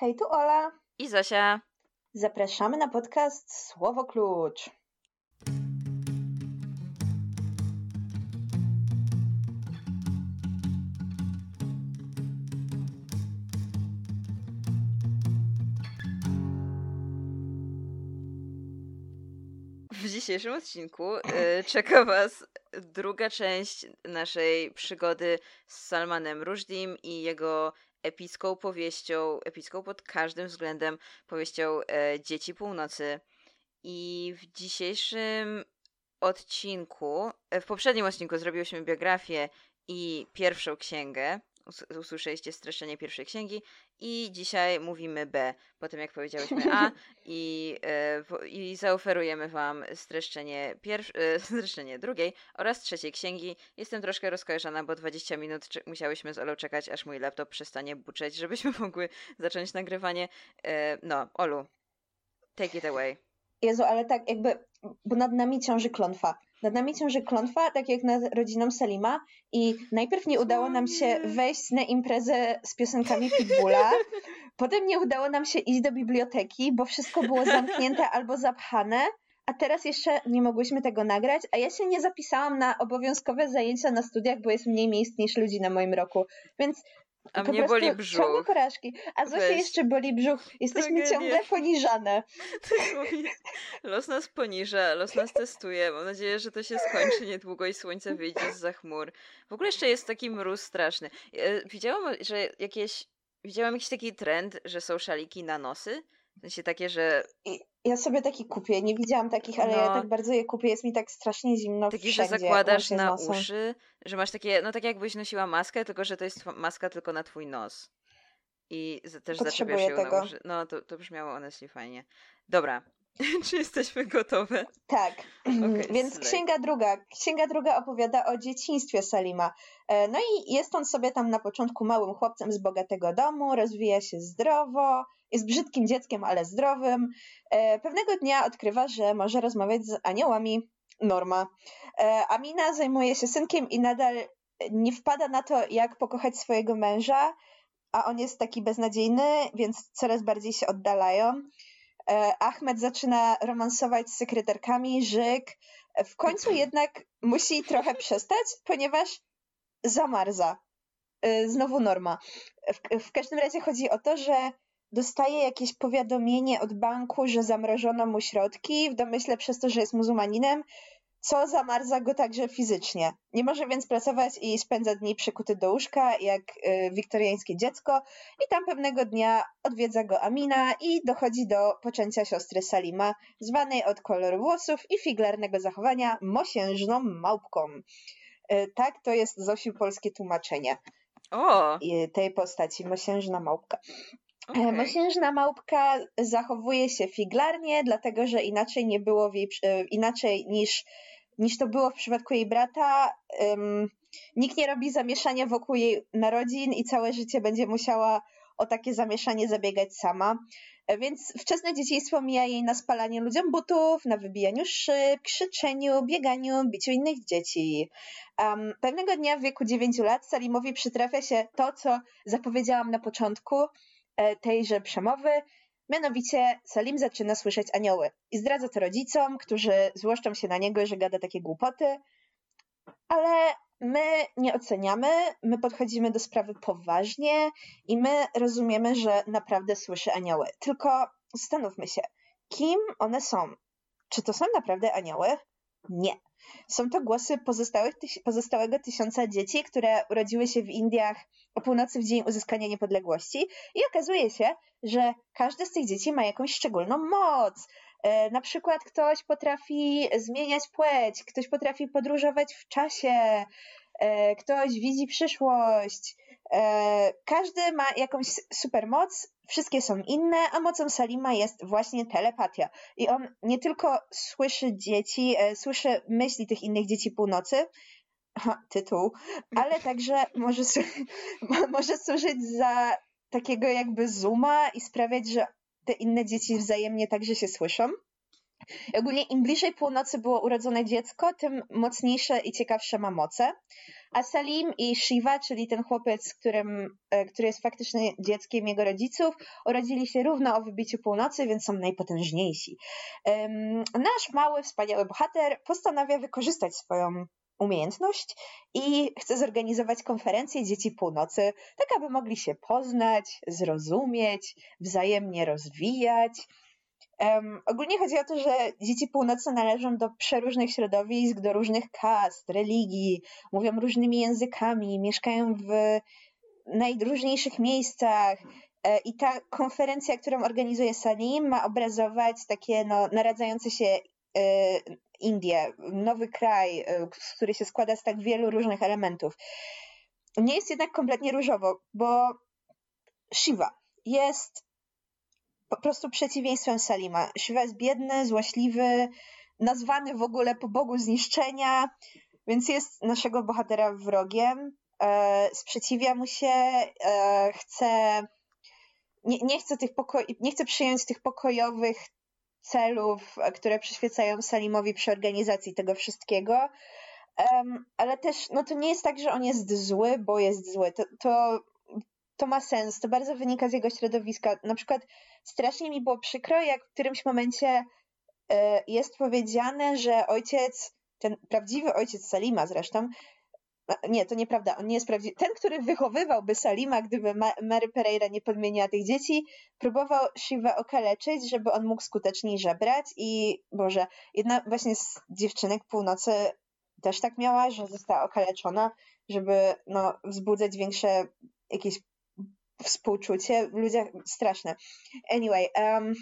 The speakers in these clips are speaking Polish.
Hej, tu Ola. I Zosia. Zapraszamy na podcast Słowo Klucz. W dzisiejszym odcinku y, czeka Was druga część naszej przygody z Salmanem Rushdim i jego epicką powieścią, epicką pod każdym względem powieścią e, Dzieci Północy. I w dzisiejszym odcinku, e, w poprzednim odcinku zrobiłyśmy biografię i pierwszą księgę, usłyszeliście streszczenie pierwszej księgi i dzisiaj mówimy B, po tym jak powiedziałyśmy A i, e, i zaoferujemy Wam streszczenie, pierw, e, streszczenie drugiej oraz trzeciej księgi. Jestem troszkę rozkojarzona, bo 20 minut musiałyśmy z Olą czekać, aż mój laptop przestanie buczeć, żebyśmy mogły zacząć nagrywanie. E, no, Olu, take it away. Jezu, ale tak jakby, bo nad nami ciąży klątwa nad nami ciąży klątwa, tak jak nad rodziną Salima i najpierw nie udało nam się wejść na imprezę z piosenkami Pitbulla, potem nie udało nam się iść do biblioteki, bo wszystko było zamknięte albo zapchane, a teraz jeszcze nie mogłyśmy tego nagrać, a ja się nie zapisałam na obowiązkowe zajęcia na studiach, bo jest mniej miejsc niż ludzi na moim roku, więc a mnie boli brzuch. Ciągle porażki. A Zosia jeszcze boli brzuch. Jesteśmy ciągle poniżane. Los nas poniża, los nas testuje. Mam nadzieję, że to się skończy niedługo i słońce wyjdzie z za chmur. W ogóle jeszcze jest taki mróz straszny. E, widziałam, że jakieś... Widziałam jakiś taki trend, że są szaliki na nosy. W sensie takie, że ja sobie taki kupię. Nie widziałam takich, ale no, ja tak bardzo je kupię. Jest mi tak strasznie zimno Taki, że zakładasz na uszy, że masz takie, no tak jakbyś nosiła maskę, tylko że to jest maska tylko na twój nos. I też zaczepiasz się na uszy. No, to, to brzmiało honestly fajnie. Dobra. Czy jesteśmy gotowe? Tak. Okay, Więc slay. księga druga. Księga druga opowiada o dzieciństwie Salima. E, no i jest on sobie tam na początku małym chłopcem z bogatego domu, rozwija się zdrowo, jest brzydkim dzieckiem, ale zdrowym. E, pewnego dnia odkrywa, że może rozmawiać z aniołami. Norma. E, Amina zajmuje się synkiem i nadal nie wpada na to, jak pokochać swojego męża, a on jest taki beznadziejny, więc coraz bardziej się oddalają. E, Ahmed zaczyna romansować z sekretarkami, Żyk. W końcu jednak musi trochę przestać, ponieważ zamarza. Znowu norma. W, w każdym razie chodzi o to, że dostaje jakieś powiadomienie od banku, że zamrożono mu środki, w domyśle przez to, że jest muzułmaninem, co zamarza go także fizycznie. Nie może więc pracować i spędza dni przykuty do łóżka, jak y, wiktoriańskie dziecko, i tam pewnego dnia odwiedza go Amina i dochodzi do poczęcia siostry Salima, zwanej od koloru włosów i figlarnego zachowania mosiężną małpką. Y, tak, to jest Zosiu polskie tłumaczenie. O! tej postaci, mosiężna małpka. Okay. Mosiężna małpka zachowuje się figlarnie, dlatego że inaczej nie było jej, e, inaczej niż, niż to było w przypadku jej brata. Um, nikt nie robi zamieszania wokół jej narodzin i całe życie będzie musiała o takie zamieszanie zabiegać sama. E, więc wczesne dzieciństwo mija jej na spalaniu ludziom butów, na wybijaniu szyb, krzyczeniu, bieganiu, biciu innych dzieci. Um, pewnego dnia w wieku 9 lat Salimowi przytrafia się to, co zapowiedziałam na początku, E, tejże przemowy. Mianowicie Salim zaczyna słyszeć anioły i zdradza to rodzicom, którzy złoszczą się na niego, że gada takie głupoty. Ale my nie oceniamy, my podchodzimy do sprawy poważnie i my rozumiemy, że naprawdę słyszy anioły. Tylko zastanówmy się, kim one są? Czy to są naprawdę anioły? Nie. Są to głosy pozostałego tysiąca dzieci, które urodziły się w Indiach o północy w dzień uzyskania niepodległości i okazuje się, że każde z tych dzieci ma jakąś szczególną moc. E, na przykład ktoś potrafi zmieniać płeć, ktoś potrafi podróżować w czasie, e, ktoś widzi przyszłość. E, każdy ma jakąś supermoc, wszystkie są inne, a mocą Salima jest właśnie telepatia. I on nie tylko słyszy dzieci, słyszy myśli tych innych dzieci północy, Aha, tytuł, ale także może, może służyć za takiego jakby zooma i sprawiać, że te inne dzieci wzajemnie także się słyszą. Ogólnie im bliżej północy było urodzone dziecko, tym mocniejsze i ciekawsze ma moce. A Salim i Shiva, czyli ten chłopiec, którym, e, który jest faktycznie dzieckiem jego rodziców, urodzili się równo o wybiciu północy, więc są najpotężniejsi. Nasz mały, wspaniały bohater postanawia wykorzystać swoją umiejętność i chce zorganizować konferencję dzieci północy, tak aby mogli się poznać, zrozumieć, wzajemnie rozwijać Um, ogólnie chodzi o to, że dzieci północy należą do przeróżnych środowisk, do różnych kast, religii, mówią różnymi językami, mieszkają w najróżniejszych miejscach. E, I ta konferencja, którą organizuje Salim, ma obrazować takie no, naradzające się e, Indie, nowy kraj, e, który się składa z tak wielu różnych elementów. Nie jest jednak kompletnie różowo, bo Shiva jest po prostu przeciwieństwem Salima. Shiva jest biedny, złośliwy, nazwany w ogóle po bogu zniszczenia, więc jest naszego bohatera wrogiem. E, sprzeciwia mu się, e, chce. Nie, nie, chce tych poko- nie chce przyjąć tych pokojowych celów, które przyświecają Salimowi przy organizacji tego wszystkiego. Um, ale też, no to nie jest tak, że on jest zły, bo jest zły. To, to to ma sens, to bardzo wynika z jego środowiska. Na przykład strasznie mi było przykro, jak w którymś momencie e, jest powiedziane, że ojciec, ten prawdziwy ojciec Salima zresztą, nie, to nieprawda, on nie jest prawdziwy. Ten, który wychowywałby Salima, gdyby Mary Pereira nie podmieniła tych dzieci, próbował Shiva okaleczyć, żeby on mógł skuteczniej żebrać i Boże, jedna właśnie z dziewczynek północy też tak miała, że została okaleczona, żeby no, wzbudzać większe jakieś współczucie w ludziach straszne. Anyway, um,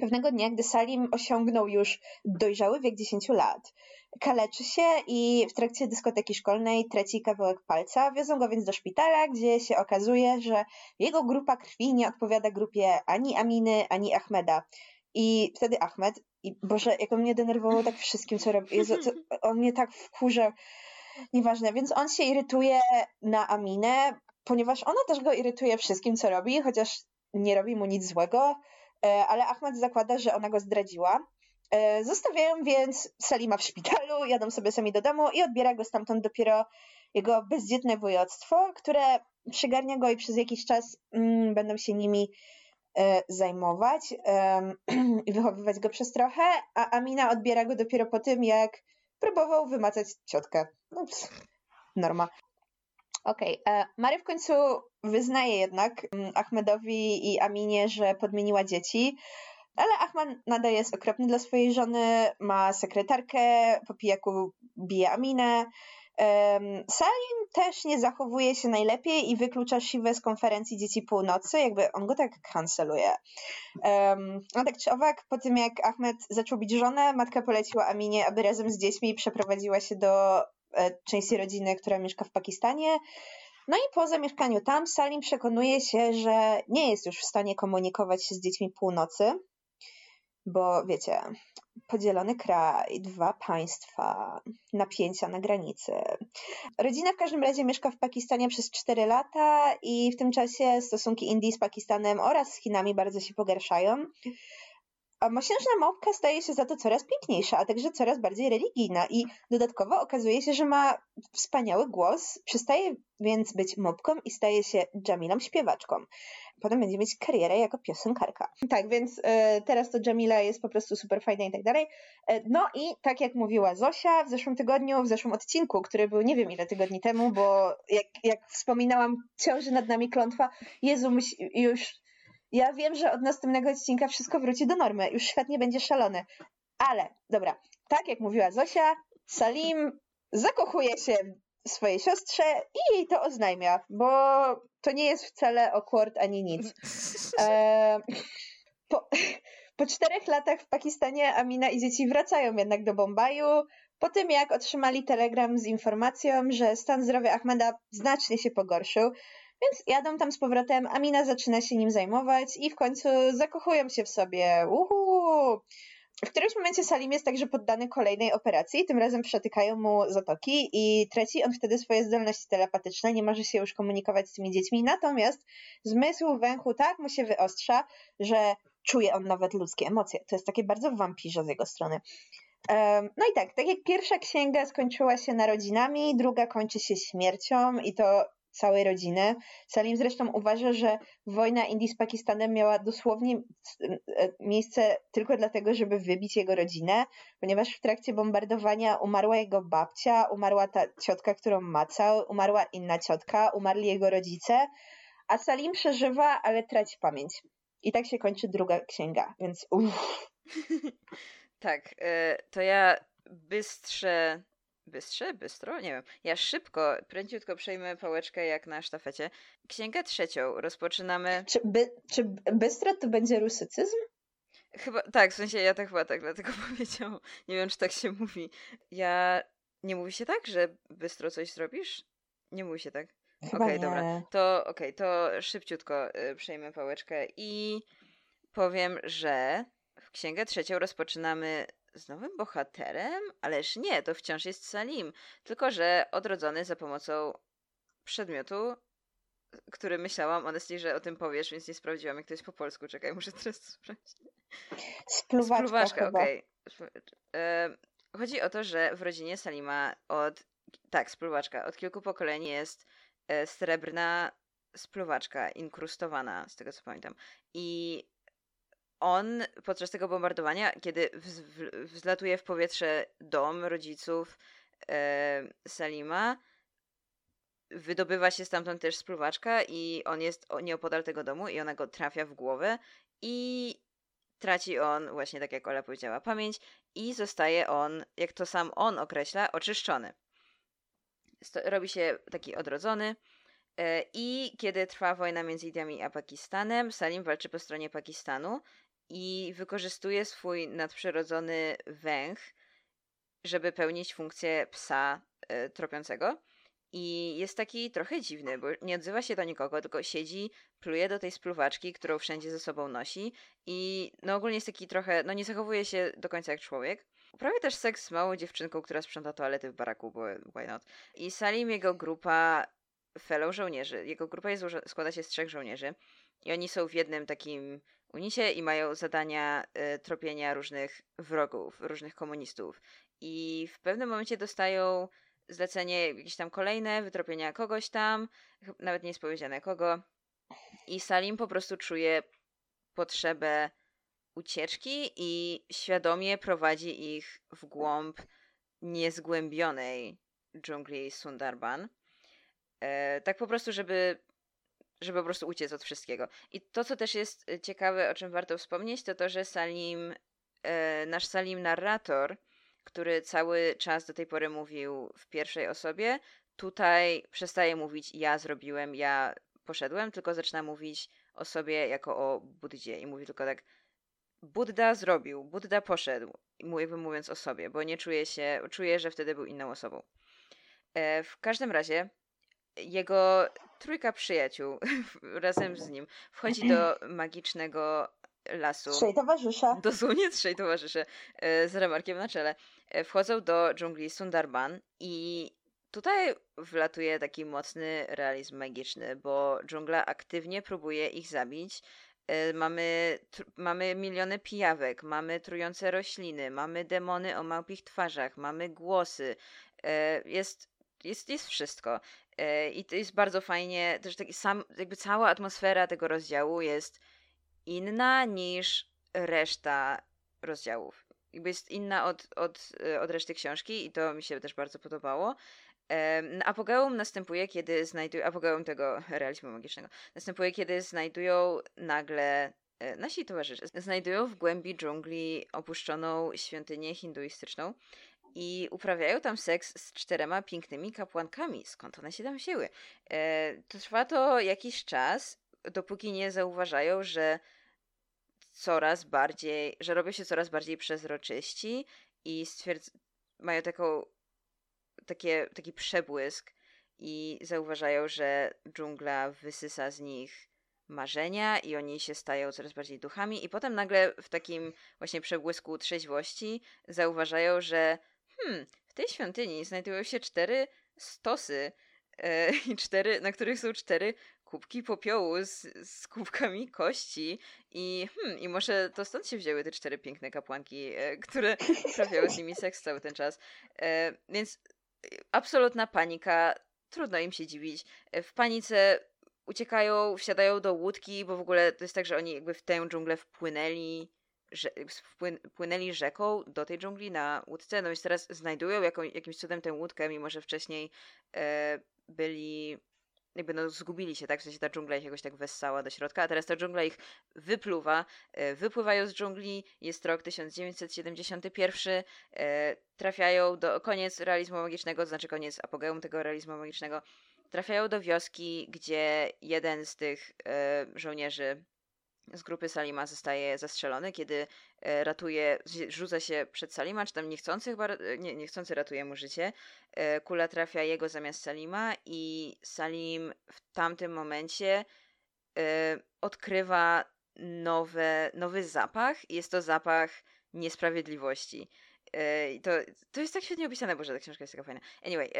pewnego dnia, gdy Salim osiągnął już dojrzały wiek 10 lat, kaleczy się i w trakcie dyskoteki szkolnej traci kawałek palca. Wiozą go więc do szpitala, gdzie się okazuje, że jego grupa krwi nie odpowiada grupie ani Aminy, ani Ahmeda. I wtedy Ahmed, i Boże, jak on mnie denerwował tak wszystkim, co robi. Jezu, co, on mnie tak wkurza. Nieważne, więc on się irytuje na Aminę, ponieważ ona też go irytuje wszystkim, co robi, chociaż nie robi mu nic złego, e, ale Ahmed zakłada, że ona go zdradziła. E, zostawiają więc Salima w szpitalu, jadą sobie sami do domu i odbiera go stamtąd dopiero jego bezdzietne wujostwo, które przygarnia go i przez jakiś czas mm, będą się nimi e, zajmować i wychowywać go przez trochę, a Amina odbiera go dopiero po tym, jak próbował wymacać ciotkę. Ups, norma. Okej, okay. E, Mary w końcu wyznaje jednak mm, Ahmedowi i Aminie, że podmieniła dzieci, ale Ahmad nadal jest okropny dla swojej żony, ma sekretarkę, po pijaku bije Aminę. Salim też nie zachowuje się najlepiej i wyklucza Siwę z konferencji Dzieci Północy, jakby on go tak kanceluje. No tak czy owak, po tym jak Ahmed zaczął bić żonę, matka poleciła Aminie, aby razem z dziećmi przeprowadziła się do części rodziny, która mieszka w Pakistanie. No i po zamieszkaniu tam Salim przekonuje się, że nie jest już w stanie komunikować się z dziećmi północy, bo wiecie, podzielony kraj, dwa państwa, napięcia na granicy. Rodzina w każdym razie mieszka w Pakistanie przez 4 lata i w tym czasie stosunki Indii z Pakistanem oraz z Chinami bardzo się pogarszają. A mosiężna małpka staje się za to coraz piękniejsza, a także coraz bardziej religijna i dodatkowo okazuje się, że ma wspaniały głos, przestaje więc być mopką i staje się Jamilą śpiewaczką. Potem będzie mieć karierę jako piosenkarka. Tak, więc y, teraz to Jamila jest po prostu super fajna i tak dalej. E, no i tak jak mówiła Zosia w zeszłym tygodniu, w zeszłym odcinku, który był nie wiem ile tygodni temu, bo jak, jak wspominałam, ciąży nad nami klątwa. Jezu, już ja wiem, że od następnego odcinka wszystko wróci do normy. Już świat nie będzie szalony. Ale, dobra, tak jak mówiła Zosia, Salim zakochuje się w swojej siostrze i jej to oznajmia, bo to nie jest wcale awkward ani nic. E, po, po czterech latach w Pakistanie Amina i dzieci wracają jednak do Bombaju, po tym jak otrzymali telegram z informacją, że stan zdrowia Ahmeda znacznie się pogorszył, więc jadą tam z powrotem, Amina zaczyna się nim zajmować i w końcu zakochują się w sobie. Uhu! W którymś momencie Salim jest także poddany kolejnej operacji, tym razem przetykają mu zatoki i traci on wtedy swoje zdolności telepatyczne, nie może się już komunikować z tymi dziećmi, natomiast zmysł węchu tak mu się wyostrza, że czuje on nawet ludzkie emocje. To jest takie bardzo wampirze z jego strony. No i tak, tak jak pierwsza księga skończyła się narodzinami, druga kończy się śmiercią i to całej rodziny. Salim zresztą uważa, że wojna Indii z Pakistanem miała dosłownie e, miejsce tylko dlatego, żeby wybić jego rodzinę, ponieważ w trakcie bombardowania umarła jego babcia, umarła ta ciotka, którą macał, umarła inna ciotka, umarli jego rodzice, a Salim przeżywa, ale traci pamięć. I tak się kończy druga księga, więc uff. tak, e, to ja bystrze Bystrze? Bystro? Nie wiem. Ja szybko, pręciutko przejmę pałeczkę jak na sztafecie. Księgę trzecią rozpoczynamy. Czy, by, czy bystro to będzie rusycyzm? Chyba, tak, w sensie ja tak chyba tak dlatego powiedziałam. Nie wiem, czy tak się mówi. Ja, nie mówi się tak, że bystro coś zrobisz? Nie mówi się tak. Okej, okay, dobra. To okej, okay, to szybciutko y, przejmę pałeczkę i powiem, że w księgę trzecią rozpoczynamy z nowym bohaterem? Ależ nie, to wciąż jest Salim, tylko że odrodzony za pomocą przedmiotu, który myślałam, honestly, że o tym powiesz, więc nie sprawdziłam, jak to jest po polsku. Czekaj, muszę teraz sprawdzić. Spluwaczka, Spluwaczka okej. Okay. E, chodzi o to, że w rodzinie Salima od, tak, spluwaczka, od kilku pokoleń jest e, srebrna spluwaczka inkrustowana, z tego co pamiętam. I on podczas tego bombardowania, kiedy wzlatuje w powietrze dom rodziców e, Salima, wydobywa się stamtąd też spluwaczka i on jest nieopodal tego domu i ona go trafia w głowę i traci on, właśnie tak jak Ola powiedziała, pamięć i zostaje on, jak to sam on określa, oczyszczony. Robi się taki odrodzony e, i kiedy trwa wojna między Indiami a Pakistanem, Salim walczy po stronie Pakistanu i wykorzystuje swój nadprzyrodzony węch, żeby pełnić funkcję psa y, tropiącego. I jest taki trochę dziwny, bo nie odzywa się do nikogo, tylko siedzi, pluje do tej spluwaczki, którą wszędzie ze sobą nosi i no ogólnie jest taki trochę, no nie zachowuje się do końca jak człowiek. Uprawia też seks z małą dziewczynką, która sprząta toalety w baraku, bo why not. I Salim, jego grupa fellow żołnierzy, jego grupa jest, składa się z trzech żołnierzy i oni są w jednym takim unicie i mają zadania y, tropienia różnych wrogów, różnych komunistów. I w pewnym momencie dostają zlecenie jakieś tam kolejne, wytropienia kogoś tam, nawet nie jest powiedziane kogo. I Salim po prostu czuje potrzebę ucieczki i świadomie prowadzi ich w głąb niezgłębionej dżungli Sundarban. E, tak po prostu, żeby żeby po prostu uciec od wszystkiego. I to, co też jest y, ciekawe, o czym warto wspomnieć, to to, że Salim, e, nasz Salim narrator, który cały czas do tej pory mówił w pierwszej osobie, tutaj przestaje mówić ja zrobiłem, ja poszedłem, tylko zaczyna mówić o sobie jako o Buddzie i mówi tylko tak Budda zrobił, Budda poszedł, jakby mówiąc o sobie, bo nie czuje się, czuje, że wtedy był inną osobą. E, w każdym razie jego trójka przyjaciół razem z nim wchodzi do magicznego lasu. Trzej towarzysze. Dosłownie trzej towarzysze e, z remarkiem na czele. E, wchodzą do dżungli Sundarban i tutaj wlatuje taki mocny realizm magiczny, bo dżungla aktywnie próbuje ich zabić. E, mamy, mamy miliony pijawek, mamy trujące rośliny, mamy demony o małpich twarzach, mamy głosy. Jest, jest, jest wszystko. E, I to jest bardzo fajnie, też taki sam, jakby cała atmosfera tego rozdziału jest inna niż reszta rozdziałów. Jakby jest inna od, od, e, od reszty książki i to mi się też bardzo podobało. Apogeum następuje, kiedy znajdują, apogeum tego realizmu magicznego, następuje, kiedy znajdują nagle e, nasi towarzysze, znajdują w głębi dżungli opuszczoną świątynię hinduistyczną i uprawiają tam seks z czterema pięknymi kapłankami. Skąd one się tam wzięły? E, to trwa to jakiś czas, dopóki nie zauważają, że coraz bardziej, że robią się coraz bardziej przezroczyści i mają taką, takie, taki przebłysk i zauważają, że dżungla wysysa z nich marzenia i oni się stają coraz bardziej duchami i potem nagle w takim właśnie przebłysku trzeźwości zauważają, że hmm, w tej świątyni znajdują się cztery stosy e, i cztery, na których są cztery kubki popiołu z, z kubkami kości i, hmm, i może to stąd się wzięły te cztery piękne kapłanki, e, które uprawiały z nimi seks cały ten czas. E, więc e, absolutna panika, trudno im się dziwić. E, w panice uciekają, wsiadają do łódki, bo w ogóle to jest tak, że oni jakby w tę dżunglę wpłynęli że, wpłynęli rzeką do tej dżungli na łódce, no więc teraz znajdują jaką, jakimś cudem tę łódkę, mimo że wcześniej e, byli jakby no zgubili się, tak? W sensie ta dżungla ich jakoś tak wessała do środka, a teraz ta dżungla ich wypluwa. E, wypływają z dżungli, jest rok 1971, e, trafiają do koniec realizmu magicznego, to znaczy koniec apogeum tego realizmu magicznego, trafiają do wioski, gdzie jeden z tych e, żołnierzy z grupy Salima zostaje zastrzelony, kiedy e, ratuje, rzuca się przed Salima, czy tam niechcący chyba, e, nie, niechcący ratuje mu życie. E, kula trafia jego zamiast Salima i Salim w tamtym momencie odkrywa nowe, nowy zapach. Jest to zapach niesprawiedliwości. To, to jest tak świetnie opisane, Boże, ta książka jest taka fajna. Anyway,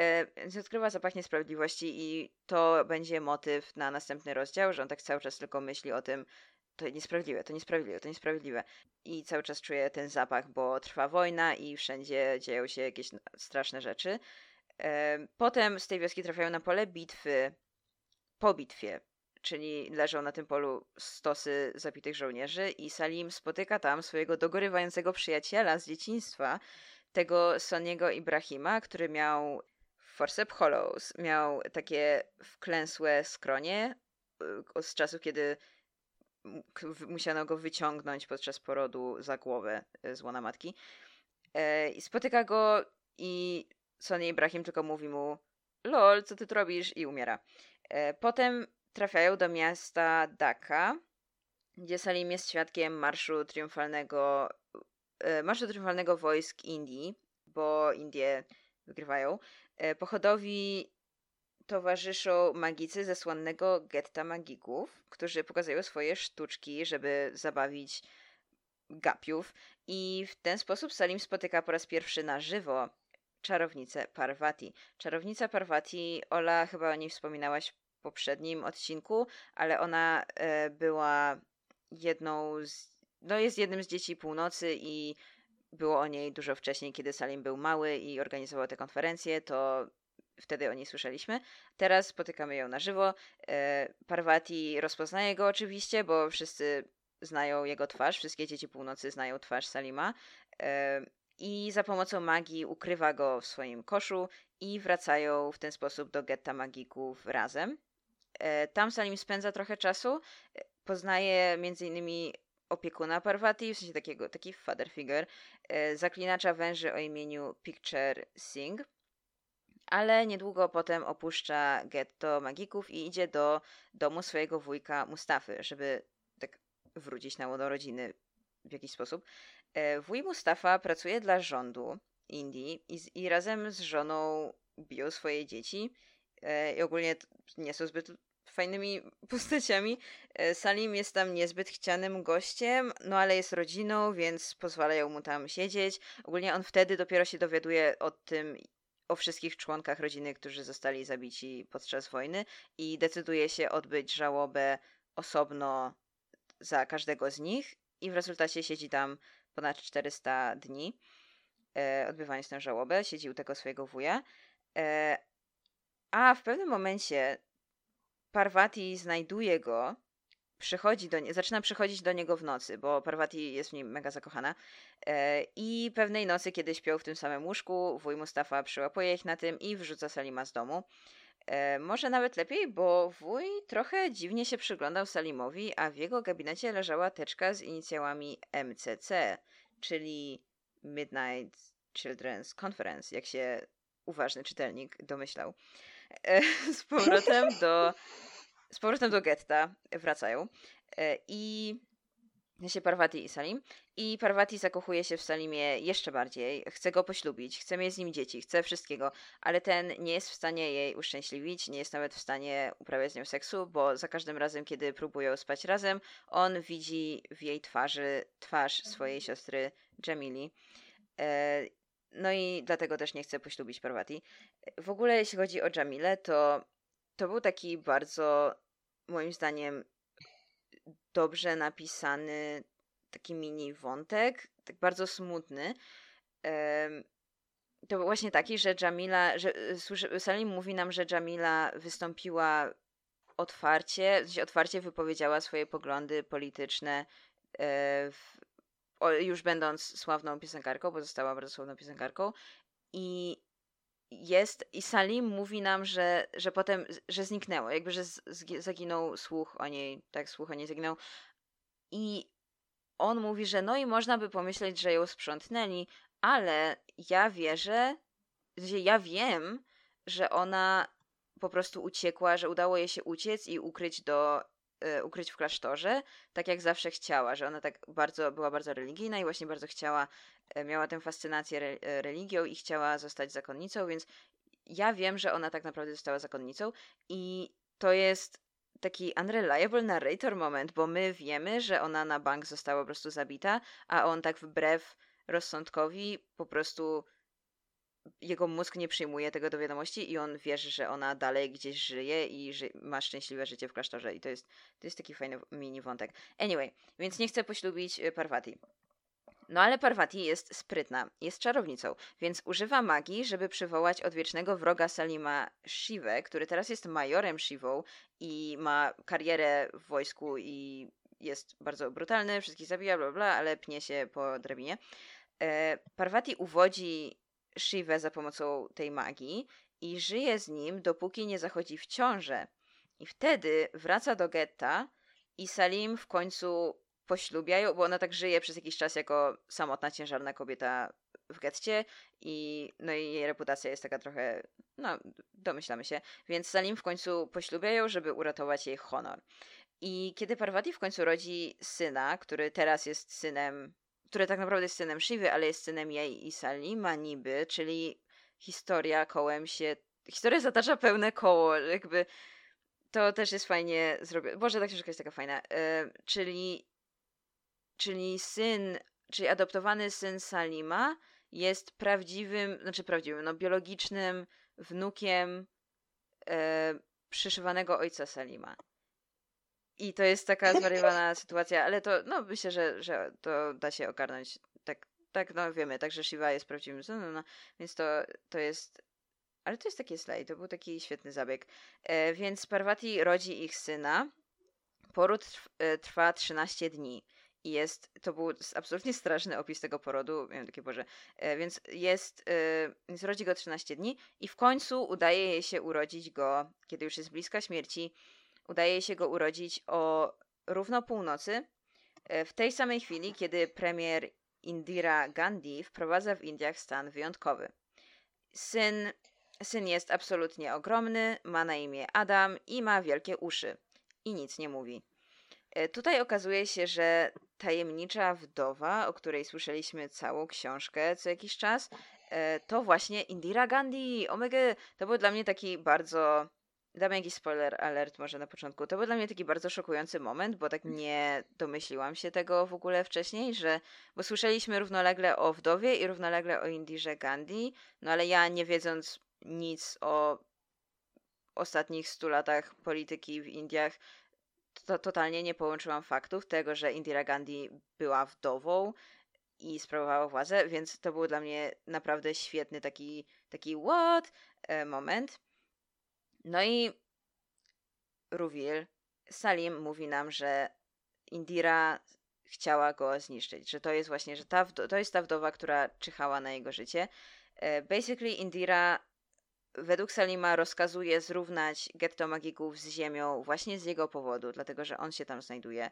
odkrywa zapach niesprawiedliwości i to będzie motyw na następny rozdział, że on tak cały czas tylko myśli o tym, to niesprawiedliwe, to niesprawiedliwe, to niesprawiedliwe. I cały czas czuję ten zapach, bo trwa wojna i wszędzie dzieją się jakieś straszne rzeczy. Potem z tej wioski trafiają na pole bitwy po bitwie, czyli leżą na tym polu stosy zabitych żołnierzy i Salim spotyka tam swojego dogorywającego przyjaciela z dzieciństwa, tego Soniego Ibrahima, który miał Forcep Hollows, miał takie wklęsłe skronie y, z czasu, kiedy musiano go wyciągnąć podczas porodu za głowę e, z łona matki. E, I spotyka go i Sonny Ibrahim tylko mówi mu lol, co ty tu robisz? I umiera. E, potem trafiają do miasta Dhaka, gdzie Salim jest świadkiem marszu triumfalnego marszu triumfalnego wojsk Indii, bo Indie wygrywają. Pochodowi towarzyszą magicy ze słynnego getta magików, którzy pokazują swoje sztuczki, żeby zabawić gapiów. I w ten sposób Salim spotyka po raz pierwszy na żywo czarownicę Parvati. Czarownica Parvati, Ola, chyba o niej wspominałaś w poprzednim odcinku, ale ona e, była jedną z. No, jest jednym z dzieci północy i było o niej dużo wcześniej, kiedy Salim był mały i organizował te konferencje, to wtedy o niej słyszeliśmy. Teraz spotykamy ją na żywo. E, Parvati rozpoznaje go oczywiście, bo wszyscy znają jego twarz, wszystkie dzieci północy znają twarz Salima. E, I za pomocą magii ukrywa go w swoim koszu i wracają w ten sposób do getta magików razem. E, tam Salim spędza trochę czasu. Poznaje między innymi opiekuna Parvati, w sensie takiego, taki father figure, zaklinacza węży o imieniu Picture Singh ale niedługo potem opuszcza getto magików i idzie do domu swojego wujka Mustafy, żeby tak wrócić na łono rodziny w jakiś sposób. E, wuj Mustafa pracuje dla rządu Indii i, z, i razem z żoną biją swoje dzieci e, i ogólnie nie są zbyt fajnymi postaciami. E, Salim jest tam niezbyt chcianym gościem, no ale jest rodziną, więc pozwalają mu tam siedzieć. Ogólnie on wtedy dopiero się dowiaduje o tym, o wszystkich członkach rodziny, którzy zostali zabici podczas wojny i decyduje się odbyć żałobę osobno za każdego z nich i w rezultacie siedzi tam ponad 400 dni, e, odbywając tę żałobę, siedzi u tego swojego wuja. E, a w pewnym momencie Parvati znajduje go przychodzi do nie, zaczyna przychodzić do niego w nocy, bo Parvati jest w nim mega zakochana. E, I pewnej nocy, kiedy śpią w tym samym łóżku, wuj Mustafa przyłapuje ich na tym i wrzuca Salima z domu. E, może nawet lepiej, bo wuj trochę dziwnie się przyglądał Salimowi, a w jego gabinecie leżała teczka z inicjałami MCC, czyli Midnight Children's Conference, jak się uważny czytelnik domyślał. E, z powrotem do z powrotem do getta wracają e, i się Parvati i Salim. I Parvati zakochuje się w Salimie jeszcze bardziej, chce go poślubić, chce mieć z nim dzieci, chce wszystkiego, ale ten nie jest w stanie jej uszczęśliwić, nie jest nawet w stanie uprawiać z nią seksu, bo za każdym razem, kiedy próbują spać razem, on widzi w jej twarzy twarz swojej siostry Jamili. E, no i dlatego też nie chce poślubić Parvati. W ogóle jeśli chodzi o Jamilę, to to był taki bardzo moim zdaniem dobrze napisany taki mini wątek, tak bardzo smutny. To właśnie taki, że Jamila, że Salim mówi nam, że Jamila wystąpiła otwarcie, otwarcie wypowiedziała swoje poglądy polityczne e, w, już będąc sławną piosenkarką, bo została bardzo sławną piosenkarką i jest i Salim mówi nam, że, że potem, że zniknęło, jakby, że z, zaginął słuch o niej, tak, słuch o niej zaginął. I on mówi, że no i można by pomyśleć, że ją sprzątnęli, ale ja wierzę, że ja wiem, że ona po prostu uciekła, że udało jej się uciec i ukryć do ukryć w klasztorze, tak jak zawsze chciała, że ona tak bardzo była bardzo religijna i właśnie bardzo chciała, e, miała tę fascynację re, e, religią i chciała zostać zakonnicą, więc ja wiem, że ona tak naprawdę została zakonnicą i to jest taki unreliable narrator moment, bo my wiemy, że ona na bank została po prostu zabita, a on tak wbrew rozsądkowi po prostu jego mózg nie przyjmuje tego do wiadomości i on wierzy, że ona dalej gdzieś żyje i że ma szczęśliwe życie w klasztorze i to jest, to jest taki fajny mini wątek. Anyway, więc nie chcę poślubić e, Parvati. No ale Parvati jest sprytna, jest czarownicą, więc używa magii, żeby przywołać odwiecznego wroga Salima Shivę, który teraz jest majorem Shivą i ma karierę w wojsku i jest bardzo brutalny, wszystkich zabija, bla bla, ale pnie się po drabinie. E, Parvati uwodzi Shivę za pomocą tej magii i żyje z nim, dopóki nie zachodzi w ciążę. I wtedy wraca do getta i Salim w końcu poślubiają, bo ona tak żyje przez jakiś czas jako samotna, ciężarna kobieta w getcie i no i jej reputacja jest taka trochę, no domyślamy się, więc Salim w końcu poślubiają, żeby uratować jej honor. I kiedy Parvati w końcu rodzi syna, który teraz jest synem który tak naprawdę jest synem Shivy, ale jest synem jej i Salima niby, czyli historia kołem się, historia zatacza pełne koło, jakby to też jest fajnie zrobione. Boże, ta książka jest taka fajna. Yy, czyli, czyli syn, czyli adoptowany syn Salima jest prawdziwym, znaczy prawdziwym, no biologicznym wnukiem yy, przyszywanego ojca Salima. I to jest taka zwariowana sytuacja, ale to, no myślę, że, że to da się ogarnąć. Tak, tak, no wiemy, także Shiva jest prawdziwym synem, no, więc to, to jest ale to jest taki slay, to był taki świetny zabieg. E, więc Parvati rodzi ich syna. Poród e, trwa 13 dni. I jest, to był absolutnie straszny opis tego porodu. Miałem takie, Boże. E, więc jest, e, więc rodzi go 13 dni i w końcu udaje jej się urodzić go, kiedy już jest bliska śmierci, udaje się go urodzić o równo północy, e, w tej samej chwili, kiedy premier Indira Gandhi wprowadza w Indiach stan wyjątkowy. Syn, syn jest absolutnie ogromny, ma na imię Adam i ma wielkie uszy. I nic nie mówi. E, tutaj okazuje się, że tajemnicza wdowa, o której słyszeliśmy całą książkę co jakiś czas, e, to właśnie Indira Gandhi. Omega, to był dla mnie taki bardzo dam jakiś spoiler alert może na początku. To był dla mnie taki bardzo szokujący moment, bo tak nie domyśliłam się tego w ogóle wcześniej, że bo słyszeliśmy równolegle o wdowie i równolegle o Indirze Gandhi, no ale ja nie wiedząc nic o ostatnich stu latach polityki w Indiach, to totalnie nie połączyłam faktów tego, że Indira Gandhi była wdową i sprawowała władzę, więc to był dla mnie naprawdę świetny taki, taki what e, moment. No i Ruwil, Salim mówi nam, że Indira chciała go zniszczyć, że to jest właśnie, że ta to jest ta wdowa, która czyhała na jego życie. E, basically Indira według Salima rozkazuje zrównać getto magików z ziemią właśnie z jego powodu, dlatego że on się tam znajduje.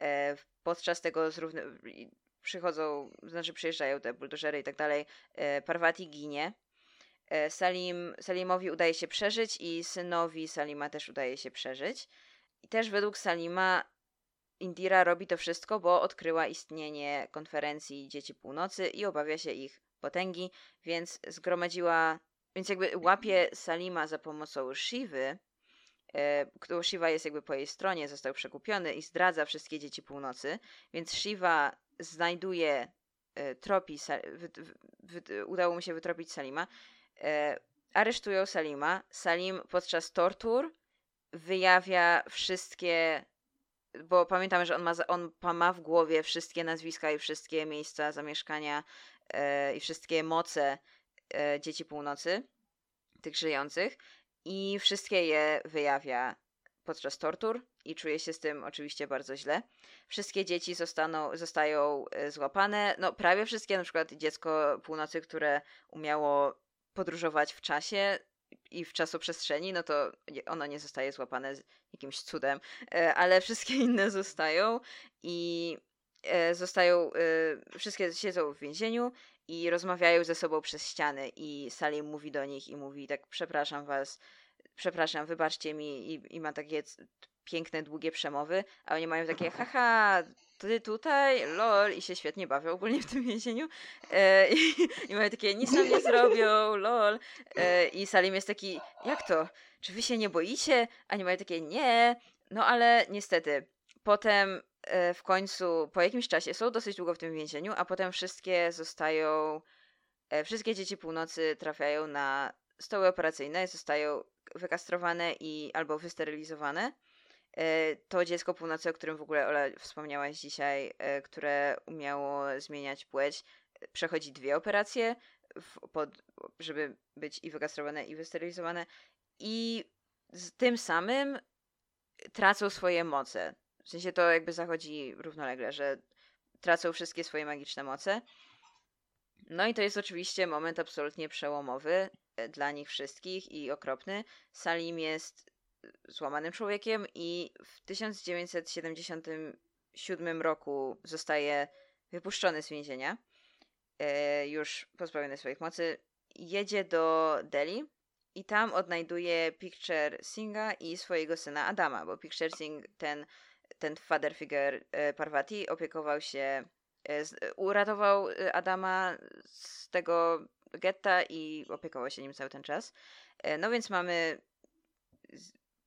E, podczas tego zrówny... przychodzą, znaczy przyjeżdżają te buldożery i tak dalej. E, Parvati ginie Salim, Salimowi udaje się przeżyć i synowi Salima też udaje się przeżyć. I też według Salima Indira robi to wszystko, bo odkryła istnienie konferencji Dzieci Północy i obawia się ich potęgi, więc zgromadziła, więc jakby łapie Salima za pomocą Shivy, e, Shiva jest jakby po jej stronie, został przekupiony i zdradza wszystkie Dzieci Północy, więc Shiva znajduje, e, tropi, udało mu się wytropić Salima, e, aresztują Salima. Salim podczas tortur wyjawia wszystkie bo pamiętamy, że on ma, on ma w głowie wszystkie nazwiska i wszystkie miejsca zamieszkania e, i wszystkie moce e, dzieci północy, tych żyjących, i wszystkie je wyjawia podczas tortur i czuje się z tym oczywiście bardzo źle. Wszystkie dzieci zostaną, zostają e, złapane, no prawie wszystkie, na przykład dziecko północy, które umiało podróżować w czasie, i w czasoprzestrzeni, no to ono nie zostaje złapane jakimś cudem, e, ale wszystkie inne zostają i e, zostają, e, wszystkie siedzą w więzieniu i rozmawiają ze sobą przez ściany i Salim mówi do nich i mówi tak przepraszam was, przepraszam, wybaczcie mi i, i ma takie piękne, długie przemowy, a oni mają takie haha, ty tutaj, lol, i się świetnie bawią ogólnie w tym więzieniu. E, i, I mają takie, nic nam nie zrobią, lol. E, I Salim jest taki, jak to? Czy wy się nie boicie? A oni mają takie, nie. No ale niestety, potem e, w końcu, po jakimś czasie, są dosyć długo w tym więzieniu, a potem wszystkie zostają, e, wszystkie dzieci północy trafiają na stoły operacyjne, zostają wykastrowane i albo wysterylizowane. E, to dziecko północy, o którym w ogóle Ola wspomniałaś dzisiaj, e, które umiało zmieniać płeć, przechodzi dwie operacje, pod, żeby być i wykastrowane, i wysterylizowane. I z tym samym tracą swoje moce. W sensie to jakby zachodzi równolegle, że tracą wszystkie swoje magiczne moce. No i to jest oczywiście moment absolutnie przełomowy e, dla nich wszystkich i okropny. Salim jest złamanym człowiekiem i w 1977 roku zostaje wypuszczony z więzienia, e, już pozbawiony swoich mocy. Jedzie do Delhi i tam odnajduje Picture Singha i swojego syna Adama, bo Picture Singh, ten, ten father figure e, Parvati, opiekował się, e, uratował Adama z tego getta i opiekował się nim cały ten czas. No więc mamy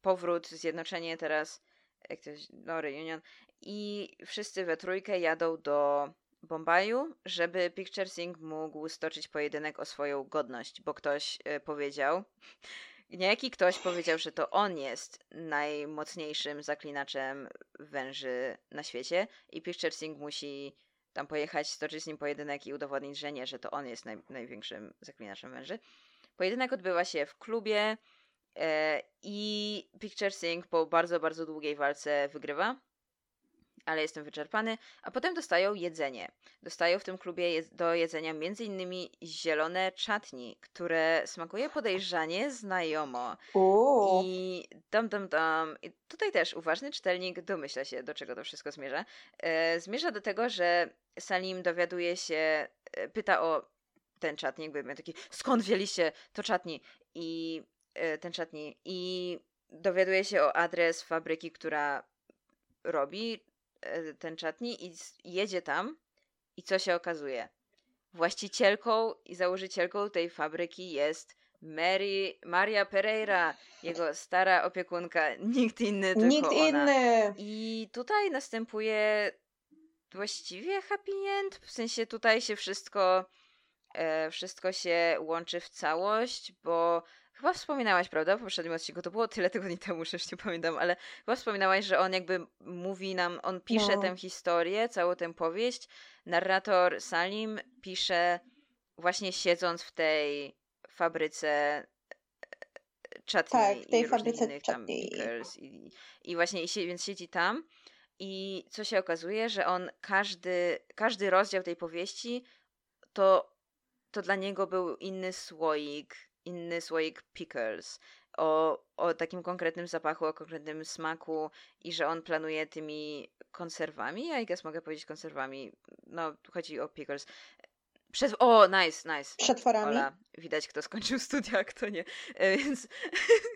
powrót, zjednoczenie teraz, jak to no reunion i wszyscy we trójkę jadą do Bombaju, żeby Picture Sync mógł stoczyć pojedynek o swoją godność, bo ktoś powiedział, niejaki ktoś powiedział, że to on jest najmocniejszym zaklinaczem węży na świecie i Picture Sync musi tam pojechać, stoczyć z nim pojedynek i udowodnić, że nie, że to on jest naj, największym zaklinaczem węży. Pojedynek odbywa się w klubie, E, I Picture Sync po bardzo, bardzo długiej walce wygrywa, ale jestem wyczerpany. A potem dostają jedzenie. Dostają w tym klubie do jedzenia m.in. zielone czatni, które smakuje podejrzanie znajomo. Uuu. I dam, dam, dam. I tutaj też uważny czytelnik domyśla się, do czego to wszystko zmierza. E, zmierza do tego, że Salim dowiaduje się, e, pyta o ten czatnik, jakby taki, skąd wzięliście to czatni? I E, ten czatni i dowiaduje się o adres fabryki, która robi ten czatni i jedzie tam i co się okazuje? Właścicielką i założycielką tej fabryki jest Mary, Maria Pereira, jego stara opiekunka, nikt inny, tylko Nikt ona. inny. I tutaj następuje właściwie happy end, w sensie tutaj się wszystko e, wszystko się łączy w całość, bo Chyba wspominałaś, prawda, w poprzednim odcinku, to było tyle tygodni temu, że już nie pamiętam, ale chyba wspominałaś, że on jakby mówi nam, on pisze no. tę historię, całą tę powieść. Narrator Salim pisze właśnie siedząc w tej fabryce czatni tak, w tej i fabryce innych tam pickers i, i właśnie i więc siedzi tam i co się okazuje, że on każdy, każdy rozdział tej powieści to, to dla niego był inny słoik inny słoik pickles, o, o takim konkretnym zapachu, o konkretnym smaku i że on planuje tymi konserwami, ja I guess mogę powiedzieć konserwami, no chodzi o pickles. Przez, o, nice, nice. Przetworami. Ola, widać kto skończył studia, a kto nie. E, więc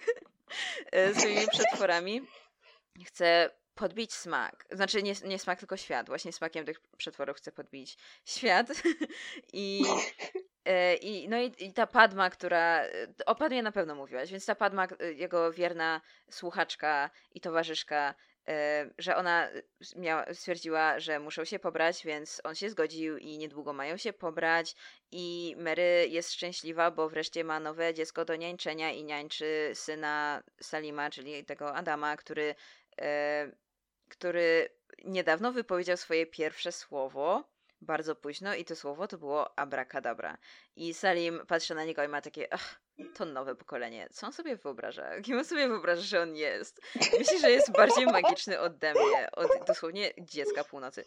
e, z tymi przetworami chcę podbić smak. Znaczy nie, nie smak, tylko świat. Właśnie smakiem tych przetworów chcę podbić świat. I I, no i, i, ta Padma, która. O Padmie na pewno mówiłaś, więc ta Padma, jego wierna słuchaczka i towarzyszka, że ona miała, stwierdziła, że muszą się pobrać, więc on się zgodził i niedługo mają się pobrać i Mary jest szczęśliwa, bo wreszcie ma nowe dziecko do niańczenia i niańczy syna Salima, czyli tego Adama, który, który niedawno wypowiedział swoje pierwsze słowo, bardzo późno i to słowo to było abracadabra. I Salim patrzy na niego i ma takie, ach, to nowe pokolenie. Co on sobie wyobraża? Kim on sobie wyobraża, że on jest? Myśli, że jest bardziej magiczny ode mnie, od dosłownie dziecka północy.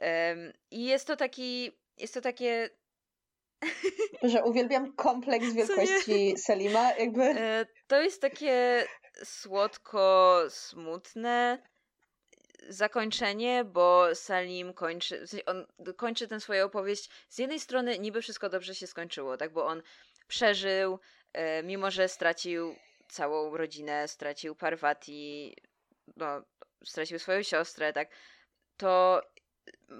Um, I jest to taki, jest to takie... Że uwielbiam kompleks wielkości Salima, jakby... E, to jest takie słodko smutne zakończenie, bo Salim kończy, on kończy tę swoją opowieść. Z jednej strony niby wszystko dobrze się skończyło, tak, bo on przeżył, e, mimo że stracił całą rodzinę, stracił Parvati, no, stracił swoją siostrę, tak, to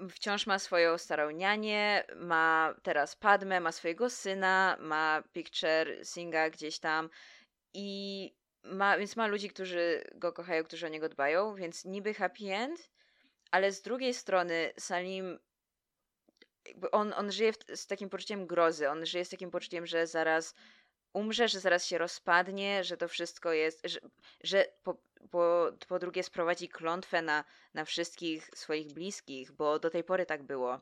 wciąż ma swoją starą nianię, ma teraz Padmę, ma swojego syna, ma Picture Singa gdzieś tam i ma, więc ma ludzi, którzy go kochają, którzy o niego dbają, więc niby happy end, ale z drugiej strony Salim on, on żyje w, z takim poczuciem grozy, on żyje z takim poczuciem, że zaraz umrze, że zaraz się rozpadnie, że to wszystko jest, że, że po, po, po drugie sprowadzi klątwę na, na wszystkich swoich bliskich, bo do tej pory tak było.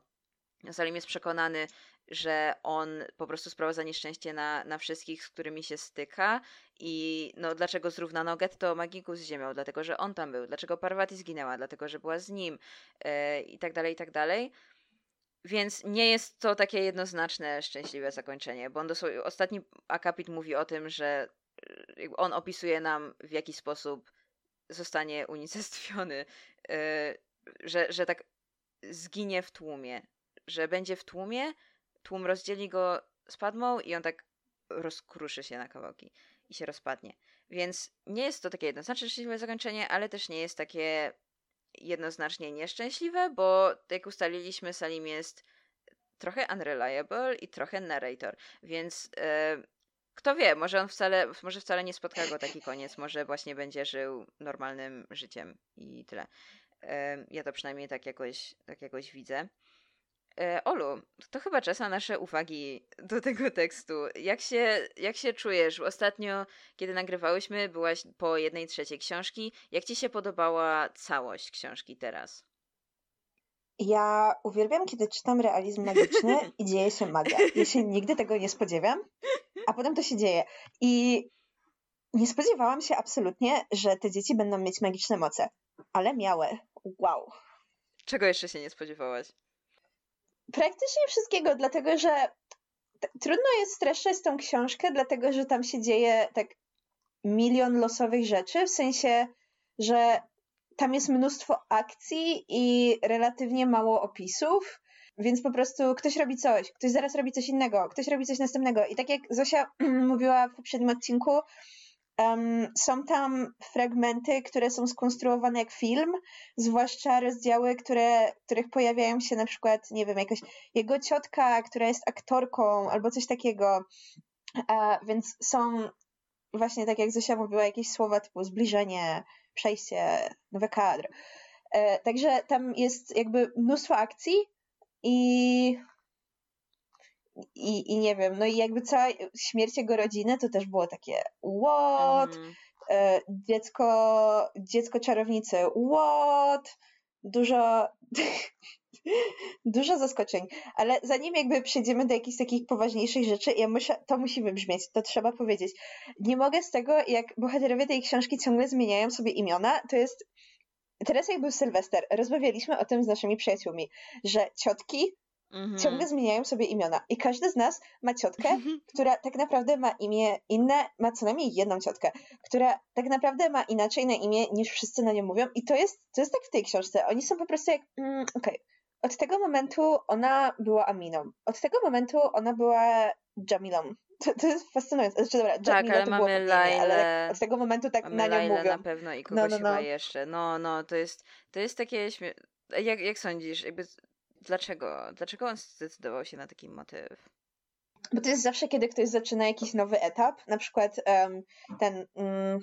Salim jest przekonany, że on po prostu sprowadza nieszczęście na, na wszystkich, z którymi się styka. I no, dlaczego zrównano getto Magiku z ziemią? Dlatego, że on tam był. Dlaczego Parvati zginęła? Dlatego, że była z nim. Yy, I tak dalej, i tak dalej. Więc nie jest to takie jednoznaczne, szczęśliwe zakończenie, bo on dosłownie, ostatni akapit mówi o tym, że e, on opisuje nam, w jaki sposób zostanie unicestwiony, yy, że, że tak zginie w tłumie, że będzie w tłumie, tłum rozdzieli go z Padmą i on tak rozkruszy się na kawałki i się rozpadnie. Więc nie jest to takie jednoznaczne szczęśliwe zakończenie, ale też nie jest takie jednoznacznie nieszczęśliwe, bo jak ustaliliśmy, Salim jest trochę unreliable i trochę narrator, więc e, kto wie, może on wcale, może wcale nie spotka go taki koniec, może właśnie będzie żył normalnym życiem i tyle. E, ja to przynajmniej tak jakoś, tak jakoś widzę. E, Olu, to chyba czas na nasze uwagi do tego tekstu. Jak się, jak się czujesz? Ostatnio, kiedy nagrywałyśmy, byłaś po jednej trzeciej książki. Jak ci się podobała całość książki teraz? Ja uwielbiam, kiedy czytam realizm magiczny i dzieje się magia. Ja się nigdy tego nie spodziewam, a potem to się dzieje. I nie spodziewałam się absolutnie, że te dzieci będą mieć magiczne moce, ale miały. Wow. Czego jeszcze się nie spodziewałaś? Praktycznie wszystkiego, dlatego że trudno jest streszczać tą książkę, dlatego że tam się dzieje tak milion losowych rzeczy, w sensie, że tam jest mnóstwo akcji i relatywnie mało opisów, więc po prostu ktoś robi coś, ktoś zaraz robi coś innego, ktoś robi coś następnego. I tak jak Zosia mówiła w poprzednim odcinku, Um, są tam fragmenty, które są skonstruowane jak film, zwłaszcza rozdziały, które, których pojawiają się na przykład, nie wiem, jakaś jego ciotka, która jest aktorką albo coś takiego. A, więc są właśnie tak jak Zosia mówiła, jakieś słowa typu zbliżenie, przejście, nowy kadr. E, także tam jest jakby mnóstwo akcji i i, i nie wiem, no i jakby cała śmierć jego rodziny to też było takie what? Mm. Dziecko, dziecko czarownicy, what? Dużo dużo zaskoczeń, ale zanim jakby przejdziemy do jakichś takich poważniejszych rzeczy, ja muszę, to musi wybrzmieć, to trzeba powiedzieć. Nie mogę z tego, jak bohaterowie tej książki ciągle zmieniają sobie imiona, to jest Teraz jak był Sylwester, rozmawialiśmy o tym z naszymi przyjaciółmi, że ciotki Mhm. Ciągle zmieniają sobie imiona. I każdy z nas ma ciotkę, która tak naprawdę ma imię inne, ma co najmniej jedną ciotkę, która tak naprawdę ma inaczej na imię niż wszyscy na nią mówią. I to jest, to jest tak w tej książce. Oni są po prostu jak, mm, okej, okay. od tego momentu ona była Aminą. Od tego momentu ona była Jamilą. To, to jest fascynujące. Znaczy, dobra, tak, ale mamy Lailę, ale od tego momentu tak na nią mówią. na pewno i kogoś no, no, no. chyba jeszcze. No, no, to jest, to jest takie śmie... jak, jak sądzisz, jakby Dlaczego? Dlaczego on zdecydował się na taki motyw? Bo to jest zawsze, kiedy ktoś zaczyna jakiś nowy etap, na przykład um, ten um,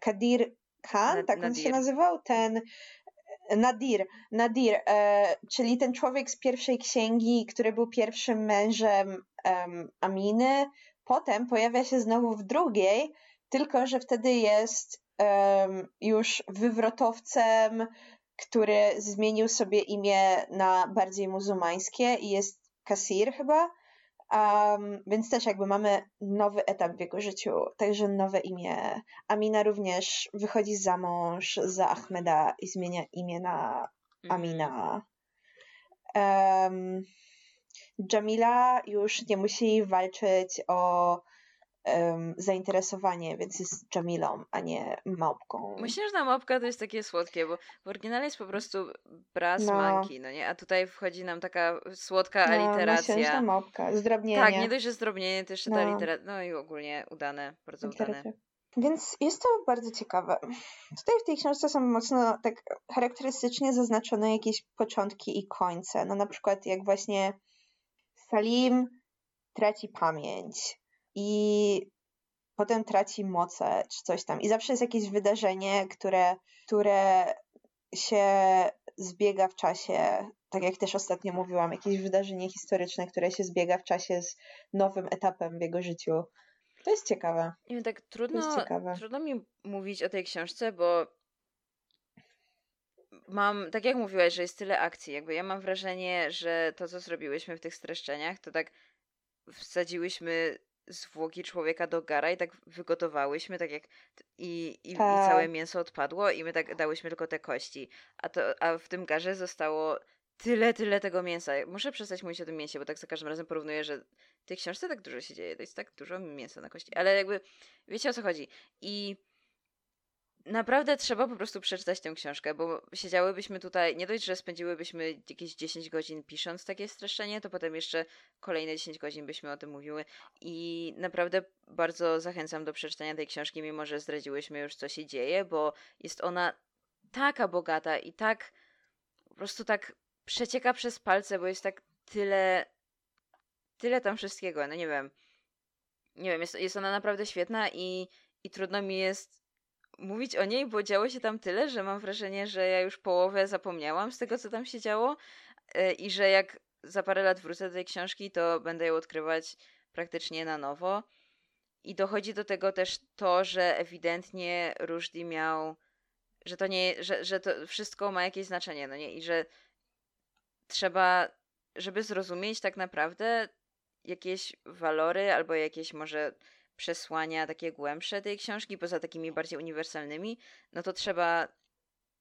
Kadir Khan, Nad, tak on Nadir. się nazywał, ten Nadir, Nadir, e, czyli ten człowiek z pierwszej księgi, który był pierwszym mężem um, Aminy, potem pojawia się znowu w drugiej, tylko że wtedy jest um, już wywrotowcem, który zmienił sobie imię na bardziej muzułmańskie i jest Kasir chyba. Um, więc też jakby mamy nowy etap w jego życiu, także nowe imię. Amina również wychodzi za mąż za Ahmeda i zmienia imię na mhm. Amina. Um, Jamila już nie musi walczyć o um, zainteresowanie, więc jest Jamilą, a nie małpką. Myślę, że ta małpka to jest takie słodkie, bo w oryginale jest po prostu braz no. no nie? A tutaj wchodzi nam taka słodka no, aliteracja. No, małpka, zdrobnienie. Tak, nie dość, że zdrobnienie, to jeszcze no. ta literacja, no i ogólnie udane, bardzo udane. Więc jest to bardzo ciekawe. Tutaj w tej książce są mocno tak charakterystycznie zaznaczone jakieś początki i końce. No na przykład jak właśnie Salim traci pamięć i potem traci moce czy coś tam. I zawsze jest jakieś wydarzenie, które, które się zbiega w czasie, tak jak też ostatnio mówiłam, jakieś wydarzenie historyczne, które się zbiega w czasie z nowym etapem w jego życiu. To jest ciekawe. Nie wiem, tak trudno, trudno mi mówić o tej książce, bo mam, tak jak mówiłaś, że jest tyle akcji, jakby ja mam wrażenie, że to, co zrobiłyśmy w tych streszczeniach, to tak wsadziłyśmy zwłoki człowieka do gara i tak wygotowałyśmy, tak jak i, i, tak. i całe mięso odpadło i my tak dałyśmy tylko te kości. A, to, a w tym garze zostało tyle, tyle tego mięsa. Muszę przestać mówić o tym mięsie, bo tak za każdym razem porównuję, że w tej książce tak dużo się dzieje, to jest tak dużo mięsa na kości. Ale jakby wiecie o co chodzi. I Naprawdę trzeba po prostu przeczytać tę książkę, bo siedziałybyśmy tutaj, nie dość, że spędziłybyśmy jakieś 10 godzin pisząc takie streszczenie, to potem jeszcze kolejne 10 godzin byśmy o tym mówiły i naprawdę bardzo zachęcam do przeczytania tej książki, mimo że zdradziłyśmy już co się dzieje, bo jest ona taka bogata i tak po prostu tak przecieka przez palce, bo jest tak tyle tyle tam wszystkiego, no nie wiem. Nie wiem, jest, jest ona naprawdę świetna i, i trudno mi jest mówić o niej, bo działo się tam tyle, że mam wrażenie, że ja już połowę zapomniałam z tego, co tam się działo e, i że jak za parę lat wrócę do tej książki, to będę ją odkrywać praktycznie na nowo. I dochodzi do tego też to, że ewidentnie Rushdie miał, że to nie, że, że to wszystko ma jakieś znaczenie, no nie? I że trzeba, żeby zrozumieć tak naprawdę jakieś walory albo jakieś może przesłania takie głębsze tej książki, poza takimi bardziej uniwersalnymi, no to trzeba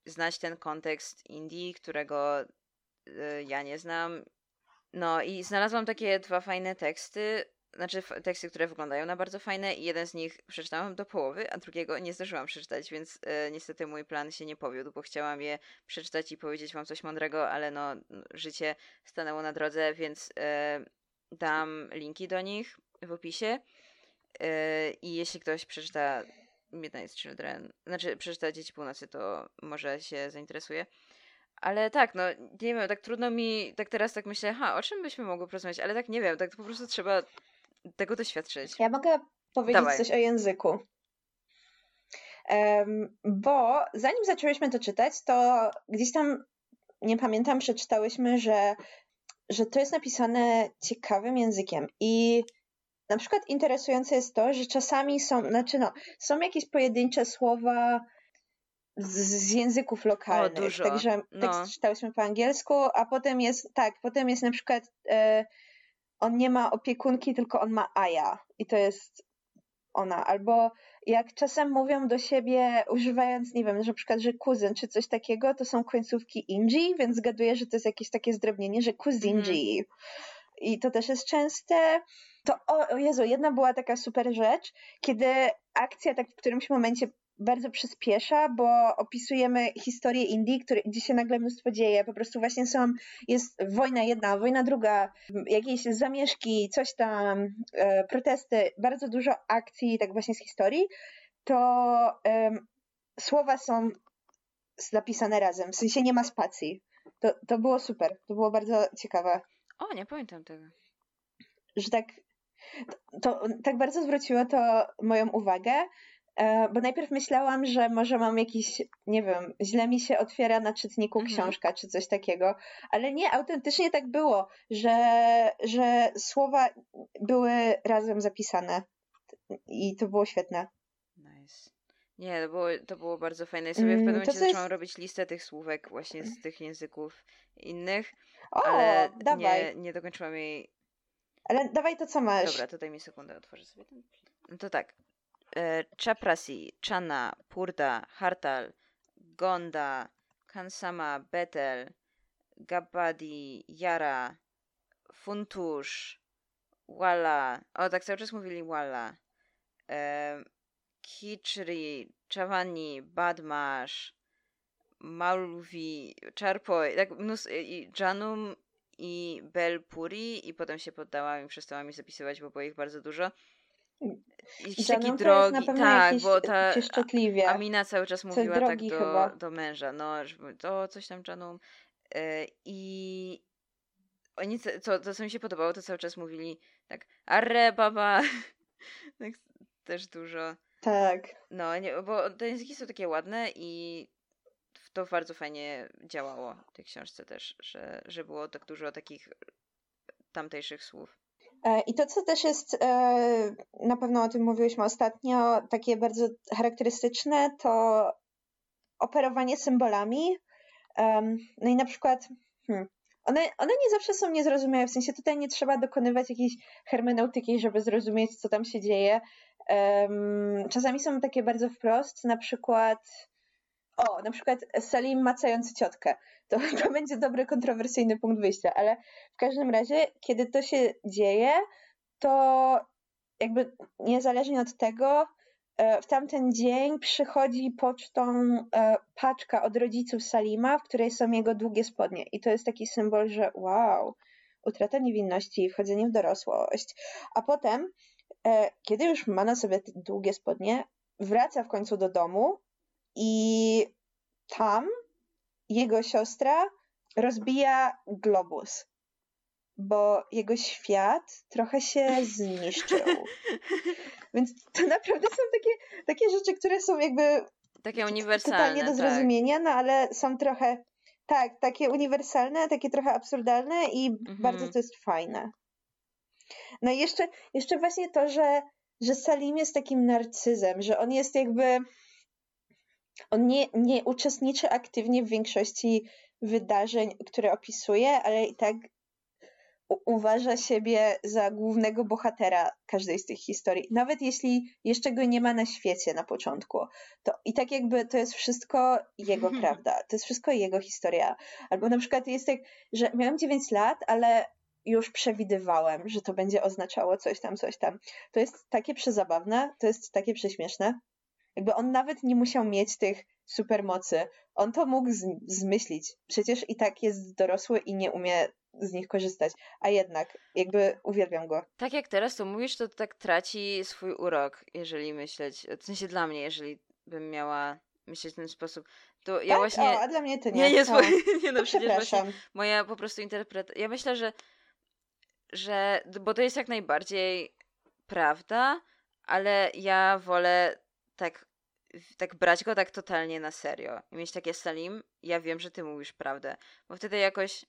znać ten kontekst Indii, którego y, ja nie znam. No i znalazłam takie dwa fajne teksty, znaczy teksty, które wyglądają na bardzo fajne i jeden z nich przeczytałam do połowy, a drugiego nie zdążyłam przeczytać, więc y, niestety mój plan się nie powiódł, bo chciałam je przeczytać i powiedzieć wam coś mądrego, ale no życie stanęło na drodze, więc y, dam linki do nich w opisie. Yy, I jeśli ktoś przeczyta Midnight Children, znaczy przeczyta Dzieci Północy, to może się zainteresuje. Ale tak, no nie wiem, tak trudno mi, tak teraz tak myślę, ha, o czym byśmy mogły porozmawiać, ale tak nie wiem, tak po prostu trzeba tego doświadczyć. Ja mogę powiedzieć Dawaj. coś o języku. Um, bo zanim zaczęłyśmy to czytać, to gdzieś tam, nie pamiętam, przeczytałyśmy, że, że to jest napisane ciekawym językiem i na przykład interesujące jest to, że czasami są, znaczy no, są jakieś pojedyncze słowa z, z języków lokalnych. O, dużo. Także no. tekst czytałyśmy po angielsku, a potem jest, tak, potem jest na przykład e, on nie ma opiekunki, tylko on ma Aja i to jest ona. Albo jak czasem mówią do siebie, używając, nie wiem, że na przykład, że kuzyn czy coś takiego, to są końcówki inji, więc zgaduję, że to jest jakieś takie zdrobnienie, że kuzinji. Mm. I to też jest częste to o, Jezu, jedna była taka super rzecz, kiedy akcja tak w którymś momencie bardzo przyspiesza, bo opisujemy historię Indii, który, gdzie się nagle mnóstwo dzieje. Po prostu właśnie są, jest wojna jedna, wojna druga, jakieś zamieszki, coś tam, e, protesty, bardzo dużo akcji tak właśnie z historii, to e, słowa są napisane razem, w sensie nie ma spacji. To, to było super, to było bardzo ciekawe. O, nie pamiętam tego. Że tak to tak bardzo zwróciło to moją uwagę, E, bo najpierw myślałam, że może mam jakiś, nie wiem, źle mi się otwiera na czytniku mhm. książka czy coś takiego, ale nie, autentycznie tak było, że, że słowa były razem zapisane i to było świetne. Nice. Nie, to było, to było bardzo fajne. Ja sobie w pewnym mm, momencie zaczęłam jest... robić listę tych słówek właśnie z tych języków innych, o, ale dawaj. Nie, nie dokończyłam jej. Ale dawaj to, co masz. Dobra, to daj mi sekundę, otworzę sobie ten. No to tak. E, Chaprasi, Chana, Purda, Hartal, Gonda, Kansama, Betel, Gabadi, Yara, Funtusz, Walla. O, tak cały czas mówili Walla. E, Kichri, Chavani, Badmash, Malvi, Charpoi, tak mnóstwo, i Janum i Belpuri i potem się poddałam i przestałam mi zapisywać, bo było ich bardzo dużo. Jakiś taki drogi, tak, bo ta Amina cały czas mówiła tak do, do męża, no, to coś tam Janum e, i oni, co, to co mi się podobało, to cały czas mówili tak, arre baba, tak też dużo. Tak. No, nie, bo te języki są takie ładne i to bardzo fajnie działało w tej książce też, że, że było tak dużo takich tamtejszych słów. E, I to, co też jest, e, na pewno o tym mówiłyśmy ostatnio, takie bardzo charakterystyczne, to operowanie symbolami. No i na przykład, hmm, one, one nie zawsze są niezrozumiałe, w sensie tutaj nie trzeba dokonywać jakiejś hermeneutyki, żeby zrozumieć, co tam się dzieje. Czasami są takie bardzo wprost, na przykład o, na przykład Salim macający ciotkę. To, to będzie dobry, kontrowersyjny punkt wyjścia, ale w każdym razie, kiedy to się dzieje, to jakby niezależnie od tego, e, w tamten dzień przychodzi pocztą e, paczka od rodziców Salima, w której są jego długie spodnie. I to jest taki symbol, że wow, utrata niewinności, wchodzenie w dorosłość. A potem, e, kiedy już ma na sobie długie spodnie, wraca w końcu do domu i tam jego siostra rozbija globus, bo jego świat trochę się zniszczył. Więc to naprawdę są takie, takie rzeczy, które są jakby takie uniwersalne. Totalnie do tak. zrozumienia, tak. no ale są trochę tak, takie uniwersalne, takie trochę absurdalne i mhm. bardzo to jest fajne. No i jeszcze, jeszcze właśnie to, że, że Salim jest takim narcyzem, że on jest jakby on nie, nie uczestniczy aktywnie w większości wydarzeń, które opisuje, ale i tak uważa siebie za głównego bohatera każdej z tych historii. Nawet jeśli jeszcze go nie ma na świecie na początku, to i tak jakby to jest wszystko jego prawda, to jest wszystko jego historia. Albo na przykład jest tak, że miałam 9 lat, ale już przewidywałem, że to będzie oznaczało coś tam, coś tam. To jest takie przezabawne, to jest takie prześmieszne. Jakby on nawet nie musiał mieć tych supermocy. On to mógł zmyślić. Przecież i tak jest dorosły i nie umie z nich korzystać. A jednak, jakby uwielbiam go. Tak jak teraz to mówisz, to tak traci swój urok, jeżeli myśleć. W sensie dla mnie, jeżeli bym miała myśleć w ten sposób. To ja tak? właśnie. O, a dla mnie to nie. Nie, nie, no. nie no, przecież właśnie moja po prostu interpretacja. Ja myślę, że, że. Bo to jest jak najbardziej prawda, ale ja wolę tak, tak brać go tak totalnie na serio. I mieć takie Salim, ja wiem, że ty mówisz prawdę. Bo wtedy jakoś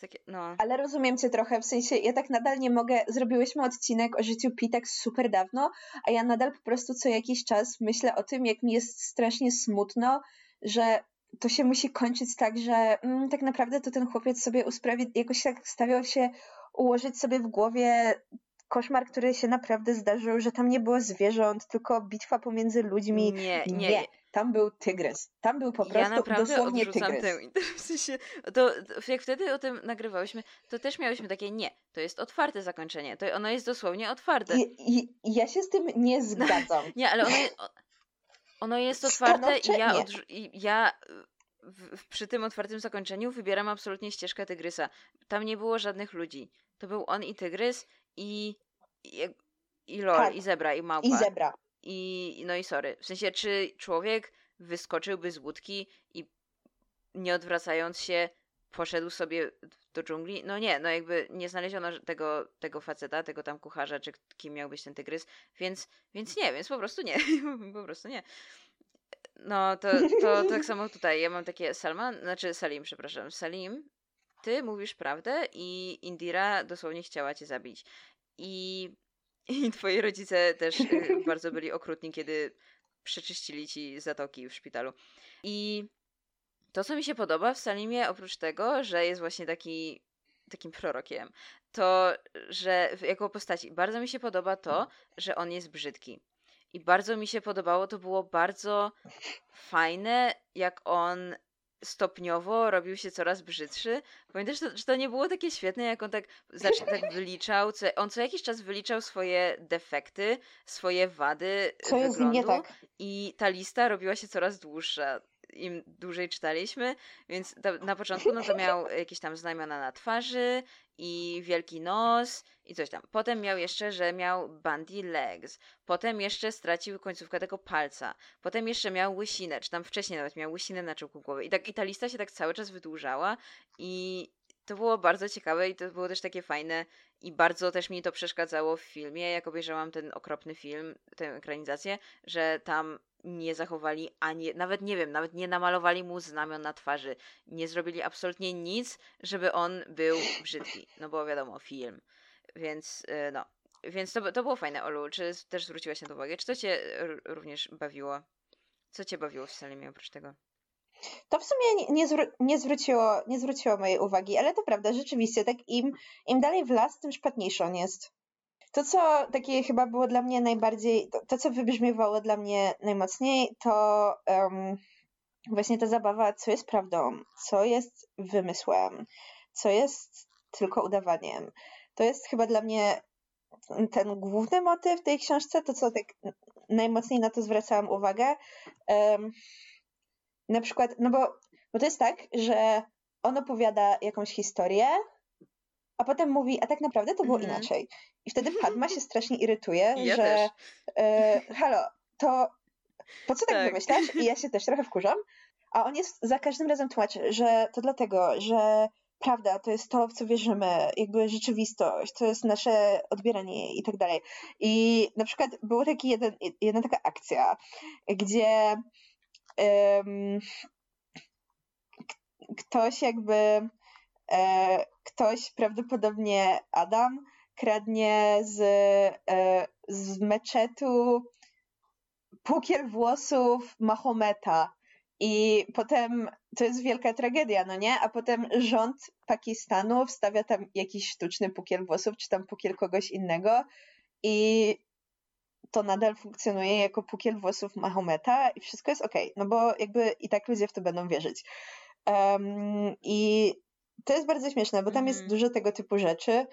takie, no. Ale rozumiem cię trochę, w sensie ja tak nadal nie mogę, zrobiłyśmy odcinek o życiu Pitek super dawno, a ja nadal po prostu co jakiś czas myślę o tym, jak mi jest strasznie smutno, że to się musi kończyć tak, że mm, tak naprawdę to ten chłopiec sobie usprawiedliwił, jakoś tak stawiał się ułożyć sobie w głowie koszmar, który się naprawdę zdarzył, że tam nie było zwierząt, tylko bitwa pomiędzy ludźmi. Nie, nie. nie. Tam był tygrys. Tam był po prostu ja dosłownie tygrys. Tę, w sensie, to, to, jak wtedy o tym nagrywałyśmy, to też miałyśmy takie nie, to jest otwarte zakończenie. To ono jest dosłownie otwarte. I, i, ja się z tym nie zgadzam. nie, ale ono, ono jest otwarte i ja, odrzu- i ja w, przy tym otwartym zakończeniu wybieram absolutnie ścieżkę tygrysa. Tam nie było żadnych ludzi. To był on i tygrys i, i, i lol, tak. i zebra, i małpa. I zebra. I, no i sorry. W sensie, czy człowiek wyskoczyłby z łódki i nie odwracając się poszedł sobie do dżungli. No nie, no jakby nie znaleziono tego, tego faceta, tego tam kucharza, czy kim miał być ten tygrys, więc, więc nie, więc po prostu nie. po prostu nie. No to, to tak samo tutaj. Ja mam takie Salman, znaczy Salim, przepraszam. Salim, ty mówisz prawdę i Indira dosłownie chciała cię zabić. I, i twoi rodzice też y, bardzo byli okrutni, kiedy przeczyścili ci zatoki w szpitalu. I to, co mi się podoba w Salimie, oprócz tego, że jest właśnie taki takim prorokiem, to, że jako postaci bardzo mi się podoba to, że on jest brzydki. I bardzo mi się podobało, to było bardzo fajne, jak on stopniowo robił się coraz brzydszy. Pamiętasz, że to, że to nie było takie świetne, jak on tak, znaczy, tak wyliczał, co, on co jakiś czas wyliczał swoje defekty, swoje wady co wyglądu tak? i ta lista robiła się coraz dłuższa im dłużej czytaliśmy, więc na początku no to miał jakieś tam znamiona na twarzy i wielki nos i coś tam. Potem miał jeszcze, że miał bandy legs. Potem jeszcze stracił końcówkę tego palca. Potem jeszcze miał łysinę, czy tam wcześniej nawet miał łysinę na czubku głowy. I, tak, i ta lista się tak cały czas wydłużała i to było bardzo ciekawe i to było też takie fajne i bardzo też mi to przeszkadzało w filmie, jak obejrzałam ten okropny film, tę ekranizację, że tam nie zachowali ani, nawet nie wiem, nawet nie namalowali mu znamion na twarzy. Nie zrobili absolutnie nic, żeby on był brzydki. No bo wiadomo, film. Więc e, no. Więc to, to było fajne, Olu. Czy też zwróciłaś na to uwagę? Czy to cię również bawiło? Co cię bawiło w Salimie oprócz tego? To w sumie nie, nie, zwró- nie, zwróciło, nie zwróciło mojej uwagi, ale to prawda, rzeczywiście, tak im, im dalej w las, tym szpatniejszy on jest. To, co takie chyba było dla mnie najbardziej, to, to co wybrzmiewało dla mnie najmocniej, to um, właśnie ta zabawa, co jest prawdą, co jest wymysłem, co jest tylko udawaniem. To jest chyba dla mnie ten główny motyw tej książce, to co tak najmocniej na to zwracałam uwagę. Um, na przykład, no bo, bo to jest tak, że on opowiada jakąś historię, a potem mówi, a tak naprawdę to było mm. inaczej. I wtedy Padma się strasznie irytuje, ja że e, halo, to po co tak, tak wymyślasz? I ja się też trochę wkurzam. A on jest za każdym razem tłumaczy, że to dlatego, że prawda, to jest to, w co wierzymy, jakby rzeczywistość, to jest nasze odbieranie i tak dalej. I na przykład była taki jeden, jedna taka akcja, gdzie um, ktoś jakby ktoś, prawdopodobnie Adam, kradnie z, e, z meczetu pukiel włosów Mahometa. I potem to jest wielka tragedia, no nie? A potem rząd Pakistanu wstawia tam jakiś sztuczny pukiel włosów, czy tam pukiel kogoś innego i to nadal funkcjonuje jako pukiel włosów Mahometa i wszystko jest ok, no bo jakby i tak ludzie w to będą wierzyć. Um, I to jest bardzo śmieszne, bo tam jest mhm. dużo tego typu rzeczy.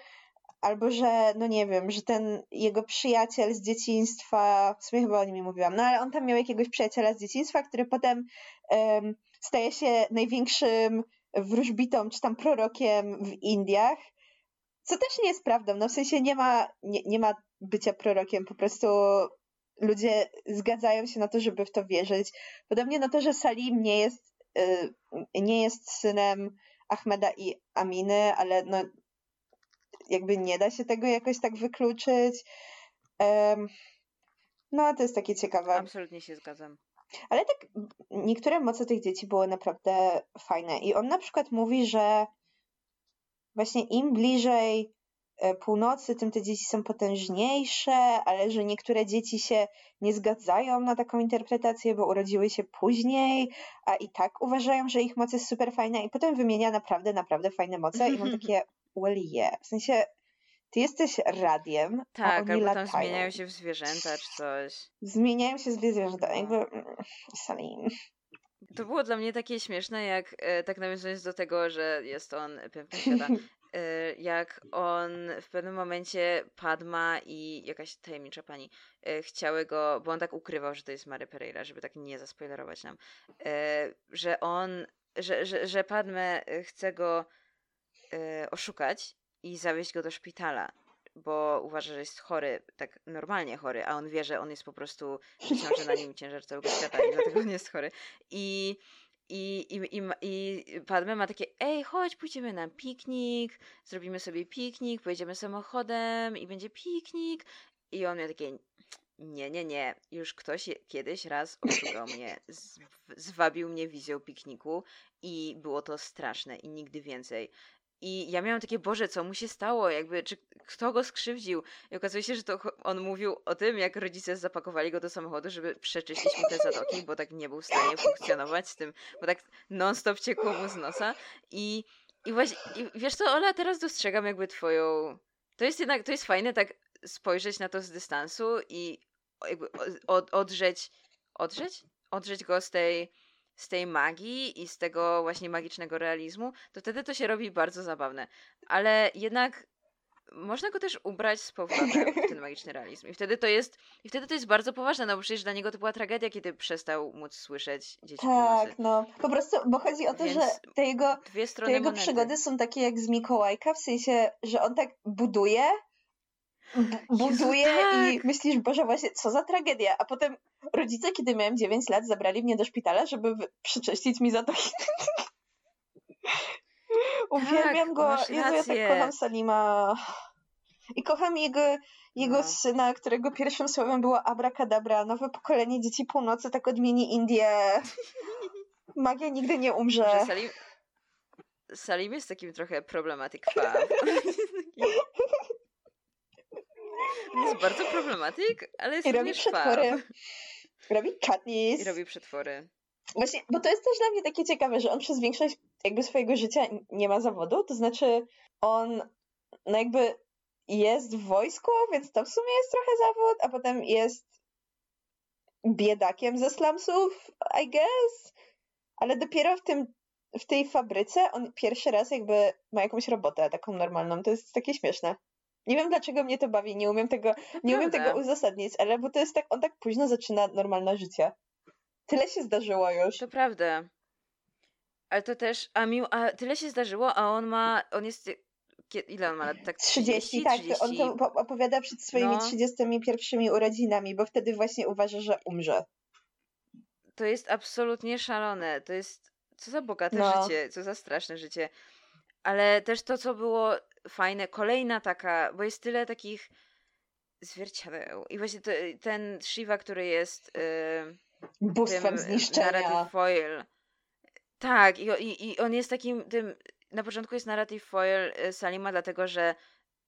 Albo, że, no nie wiem, że ten jego przyjaciel z dzieciństwa, w sumie chyba o nim nie mówiłam, no ale on tam miał jakiegoś przyjaciela z dzieciństwa, który potem um, staje się największym wróżbitą, czy tam prorokiem w Indiach, co też nie jest prawdą, no w sensie nie ma, nie, nie ma bycia prorokiem, po prostu ludzie zgadzają się na to, żeby w to wierzyć. Podobnie na to, że Salim nie jest, y, nie jest synem Ahmeda i Aminy, ale no jakby nie da się tego jakoś tak wykluczyć. No, to jest takie ciekawe. Absolutnie się zgadzam. Ale tak, niektóre moce tych dzieci były naprawdę fajne. I on na przykład mówi, że właśnie im bliżej północy, tym te dzieci są potężniejsze, ale że niektóre dzieci się nie zgadzają na taką interpretację, bo urodziły się później, a i tak uważają, że ich moc jest super fajna i potem wymienia naprawdę, naprawdę fajne moce i mam takie well yeah. W sensie ty jesteś radiem, tak, a oni albo tam zmieniają się w zwierzęta czy coś. Zmieniają się w zwierzęta, jakby mm, Salim. To było dla mnie takie śmieszne, jak e, tak nawiązując do tego, że jest on piękny świata, jak on w pewnym momencie Padma i jakaś tajemnicza pani y, chciały go, bo on tak ukrywał, że to jest Mary Pereira, żeby tak nie zaspoilerować nam, y, że on, że, że, że Padme chce go oszukać i zawieźć go do szpitala, bo uważa, że jest chory, tak normalnie chory, a on wie, że on jest po prostu, ciąży na nim ciężar całego świata i dlatego on jest chory. I I, i, i, I Padme ma takie, ej, chodź, pójdziemy na piknik, zrobimy sobie piknik, pojedziemy samochodem i będzie piknik. I on miał takie, nie, nie, nie. Już ktoś kiedyś raz oszukał mnie, zwabił mnie wizją pikniku i było to straszne i nigdy więcej. I ja miałam takie, Boże, co mu się stało? Jakby, czy kto go skrzywdził? I okazuje się, że to on mówił o tym, jak rodzice zapakowali go do samochodu, żeby przeczyścić mu te zatoki, bo tak nie był w stanie funkcjonować z tym, bo tak non-stop ciekło mu z nosa. I, i właśnie, i wiesz co, Ola, teraz dostrzegam jakby twoją... To jest jednak, to jest fajne tak spojrzeć na to z dystansu i jakby od, odrzeć, odrzeć? Odrzeć go z tej z tej magii i z tego właśnie magicznego realizmu, to wtedy to się robi bardzo zabawne. Ale jednak można go też ubrać z powrotem w ten magiczny realizm. I wtedy to jest, i wtedy to jest bardzo poważne, no bo przecież dla niego to była tragedia, kiedy przestał móc słyszeć dzieci Tak, no. Po prostu, bo chodzi o to, Więc że te jego, te jego przygody są takie jak z Mikołajka, w sensie, że on tak buduje, buduje Jezu, tak. i myślisz, Boże, właśnie, co za tragedia. A potem rodzice, kiedy miałem 9 lat, zabrali mnie do szpitala, żeby przyczyścić mi zatoki. Uwielbiam tak, go. Jezu, ja tak kocham Salima. I kocham jego, jego no. syna, którego pierwszym słowem było abracadabra. Nowe pokolenie dzieci północy tak odmieni Indię. Magia nigdy nie umrze. Salim, Salim jest takim trochę problematic fan. jest bardzo problematyk, ale jest I robi przetwory. Robi chutneys. I robi przetwory. Właśnie, bo to jest też dla mnie takie ciekawe, że on przez większość jakby swojego życia nie ma zawodu, to znaczy on no jakby jest w wojsku, więc to w sumie jest trochę zawód, a potem jest biedakiem ze slumsów, I guess, ale dopiero w tym w tej fabryce on pierwszy raz jakby ma jakąś robotę taką normalną. To jest takie śmieszne. Nie wiem dlaczego mnie to bawi, nie umiem tego, nie umiem tego uzasadnić, ale bo to jest tak, on tak późno zaczyna normalne życie. Tyle się zdarzyło już. To prawda. Ale to też, a, mi, a tyle się zdarzyło, a on ma, on jest, ile on ma lat? Tak 30, 30 tak. 30. On to opowiada przed swoimi no. 31 urodzinami, bo wtedy właśnie uważa, że umrze. To jest absolutnie szalone. To jest, co za bogate no. życie, co za straszne życie. Ale też to, co było fajne, kolejna taka, bo jest tyle takich zwierciadeł. I właśnie to, ten Shiva, który jest yy, bóstwem zniszczenia. Narrative foil. Tak, i, i, i on jest takim tym, na początku jest narrative foil y, Salima, dlatego że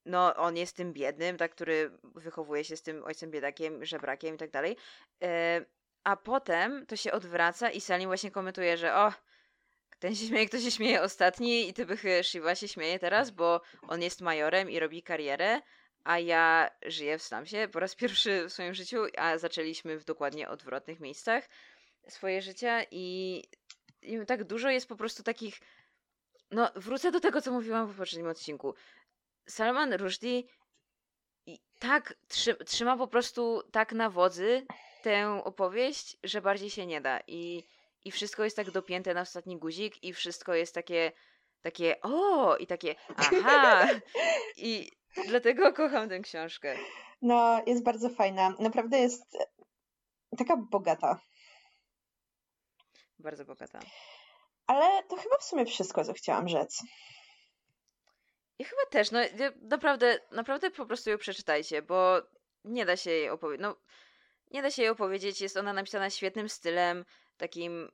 no, on jest tym biednym, tak, który wychowuje się z tym ojcem biedakiem, żebrakiem i tak dalej. Y, a potem to się odwraca i Salim właśnie komentuje, że o, ten się śmieje, kto się śmieje ostatni i Tybychy Shiva się śmieje teraz, bo on jest majorem i robi karierę, a ja żyję w slumsie po raz pierwszy w swoim życiu, a zaczęliśmy w dokładnie odwrotnych miejscach swoje życia i, i tak dużo jest po prostu takich no, wrócę do tego, co mówiłam w poprzednim odcinku. Salman Rushdie tak trzyma po prostu tak na wodzy tę opowieść, że bardziej się nie da. I i wszystko jest tak dopięte na ostatni guzik i wszystko jest takie takie o i takie aha i dlatego kocham tę książkę. No, jest bardzo fajna. Naprawdę jest taka bogata. Bardzo bogata. Ale to chyba w sumie wszystko, co chciałam rzec. I chyba też, no naprawdę, naprawdę po prostu ją przeczytajcie, bo nie da się jej opowiedzieć. No, nie da się jej opowiedzieć, jest ona napisana świetnym stylem, takim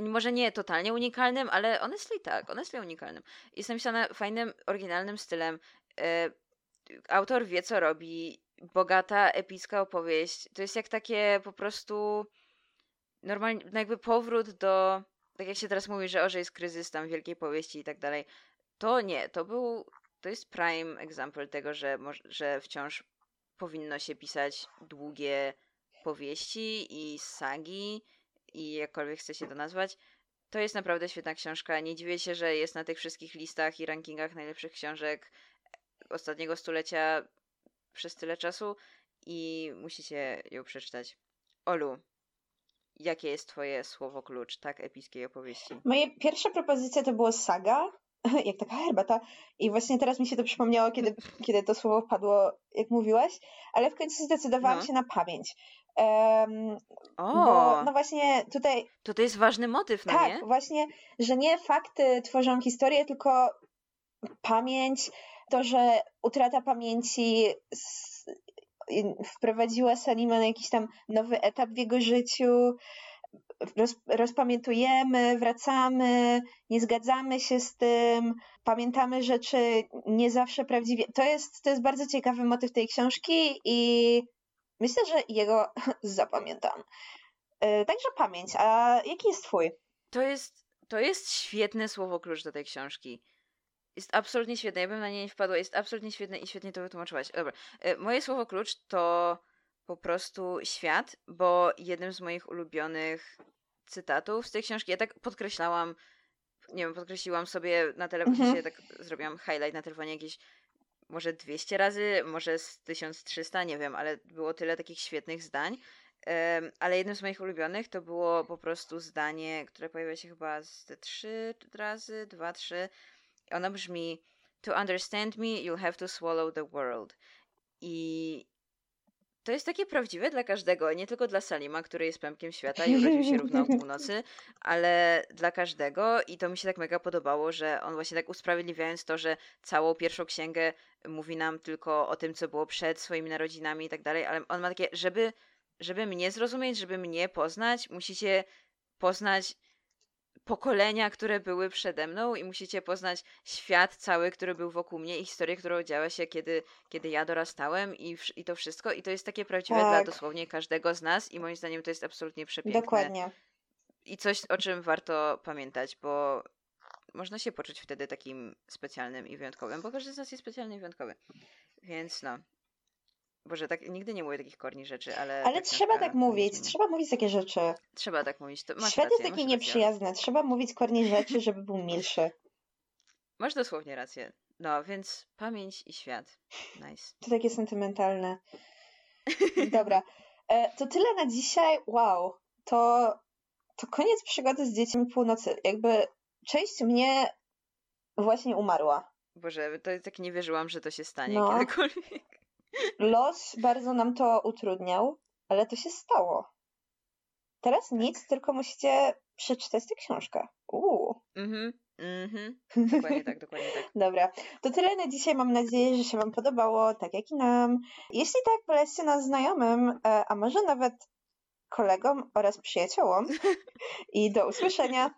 może nie totalnie unikalnym, ale honestly tak, honestly unikalnym. Jest napisana fajnym, oryginalnym stylem. E, autor wie, co robi. Bogata, epicka opowieść. To jest jak takie po prostu normalnie, no jakby powrót do, tak jak się teraz mówi, że o, że jest kryzys tam wielkiej powieści i tak dalej. To nie, to był, to jest prime example tego, że, że wciąż powinno się pisać długie powieści i sagi i jakkolwiek chce się to nazwać. To jest naprawdę świetna książka. Nie dziwię się, że jest na tych wszystkich listach i rankingach najlepszych książek ostatniego stulecia przez tyle czasu i musicie ją przeczytać. Olu, jakie jest twoje słowo klucz tak epickiej opowieści? Moje pierwsza propozycja to było saga, jak taka herbata. I właśnie teraz mi się to przypomniało, kiedy, kiedy to słowo padło, jak mówiłaś, ale w końcu zdecydowałam no. się na pamięć. Um, o, bo, no właśnie tutaj. To to jest ważny motyw, no tak, nie? Tak, właśnie, że nie fakty tworzą historię, tylko pamięć, to, że utrata pamięci wprowadziła Salima na jakiś tam nowy etap w jego życiu. Roz, rozpamiętujemy, wracamy, nie zgadzamy się z tym, pamiętamy rzeczy nie zawsze prawdziwie. To jest, to jest bardzo ciekawy motyw tej książki i myślę, że jego zapamiętam. E, także pamięć. A jaki jest twój? To jest, to jest świetne słowo klucz do tej książki. Jest absolutnie świetne. Ja bym na nie nie wpadła. Jest absolutnie świetne i świetnie to wytłumaczyłaś. Dobra. E, moje słowo klucz to po prostu świat, bo jednym z moich ulubionych cytatów z tej książki, ja tak podkreślałam, nie wiem, podkreśliłam sobie na telefonie, mhm. tak zrobiłam highlight na telefonie jakieś może 200 razy, może z 1300, nie wiem, ale było tyle takich świetnych zdań. ale jednym z moich ulubionych to było po prostu zdanie, które pojawia się chyba z trzy razy, dwa, trzy. Ono brzmi: To understand me, you'll have to swallow the world. I to jest takie prawdziwe dla każdego, nie tylko dla Salima, który jest pępkiem świata i urodził się równo o północy, ale dla każdego i to mi się tak mega podobało, że on właśnie tak usprawiedliwiając to, że całą pierwszą księgę mówi nam tylko o tym, co było przed swoimi narodzinami i tak dalej, ale on ma takie, żeby, żeby mnie zrozumieć, żeby mnie poznać, musicie poznać pokolenia, które były przede mną i musicie poznać świat cały, który był wokół mnie i historię, która działa się, kiedy, kiedy ja dorastałem i, i to wszystko. I to jest takie prawdziwe tak. dla dosłownie każdego z nas i moim zdaniem to jest absolutnie przepiękne. Dokładnie. I coś, o czym warto pamiętać, bo można się poczuć wtedy takim specjalnym i wyjątkowym, bo każdy z nas jest specjalny i wyjątkowy. Więc no, Boże, tak nigdy nie mówię takich korni rzeczy, ale. Ale trzeba tak mówić, trzeba mówić takie rzeczy. Trzeba tak mówić. To masz Świat rację, jest taki nieprzyjazny, trzeba mówić korni rzeczy, żeby był milszy. Masz dosłownie rację. No, więc pamięć i świat. Nice. To takie sentymentalne. Dobra. E, to tyle na dzisiaj. Wow. To, to koniec przygody z dziećmi północy. Jakby część mnie właśnie umarła. Boże, to tak nie wierzyłam, że to się stanie no. kiedykolwiek. Los bardzo nam to utrudniał, ale to się stało. Teraz tak. nic, tylko musicie przeczytać tę książkę. Uuu. Mhm. Mhm. Dokładnie tak, dokładnie tak. Dobra. To tyle na dzisiaj. Mam nadzieję, że się Wam podobało, tak jak i nam. Jeśli tak, polećcie nas znajomym, e, a może nawet kolegom oraz przyjaciołom. I do usłyszenia.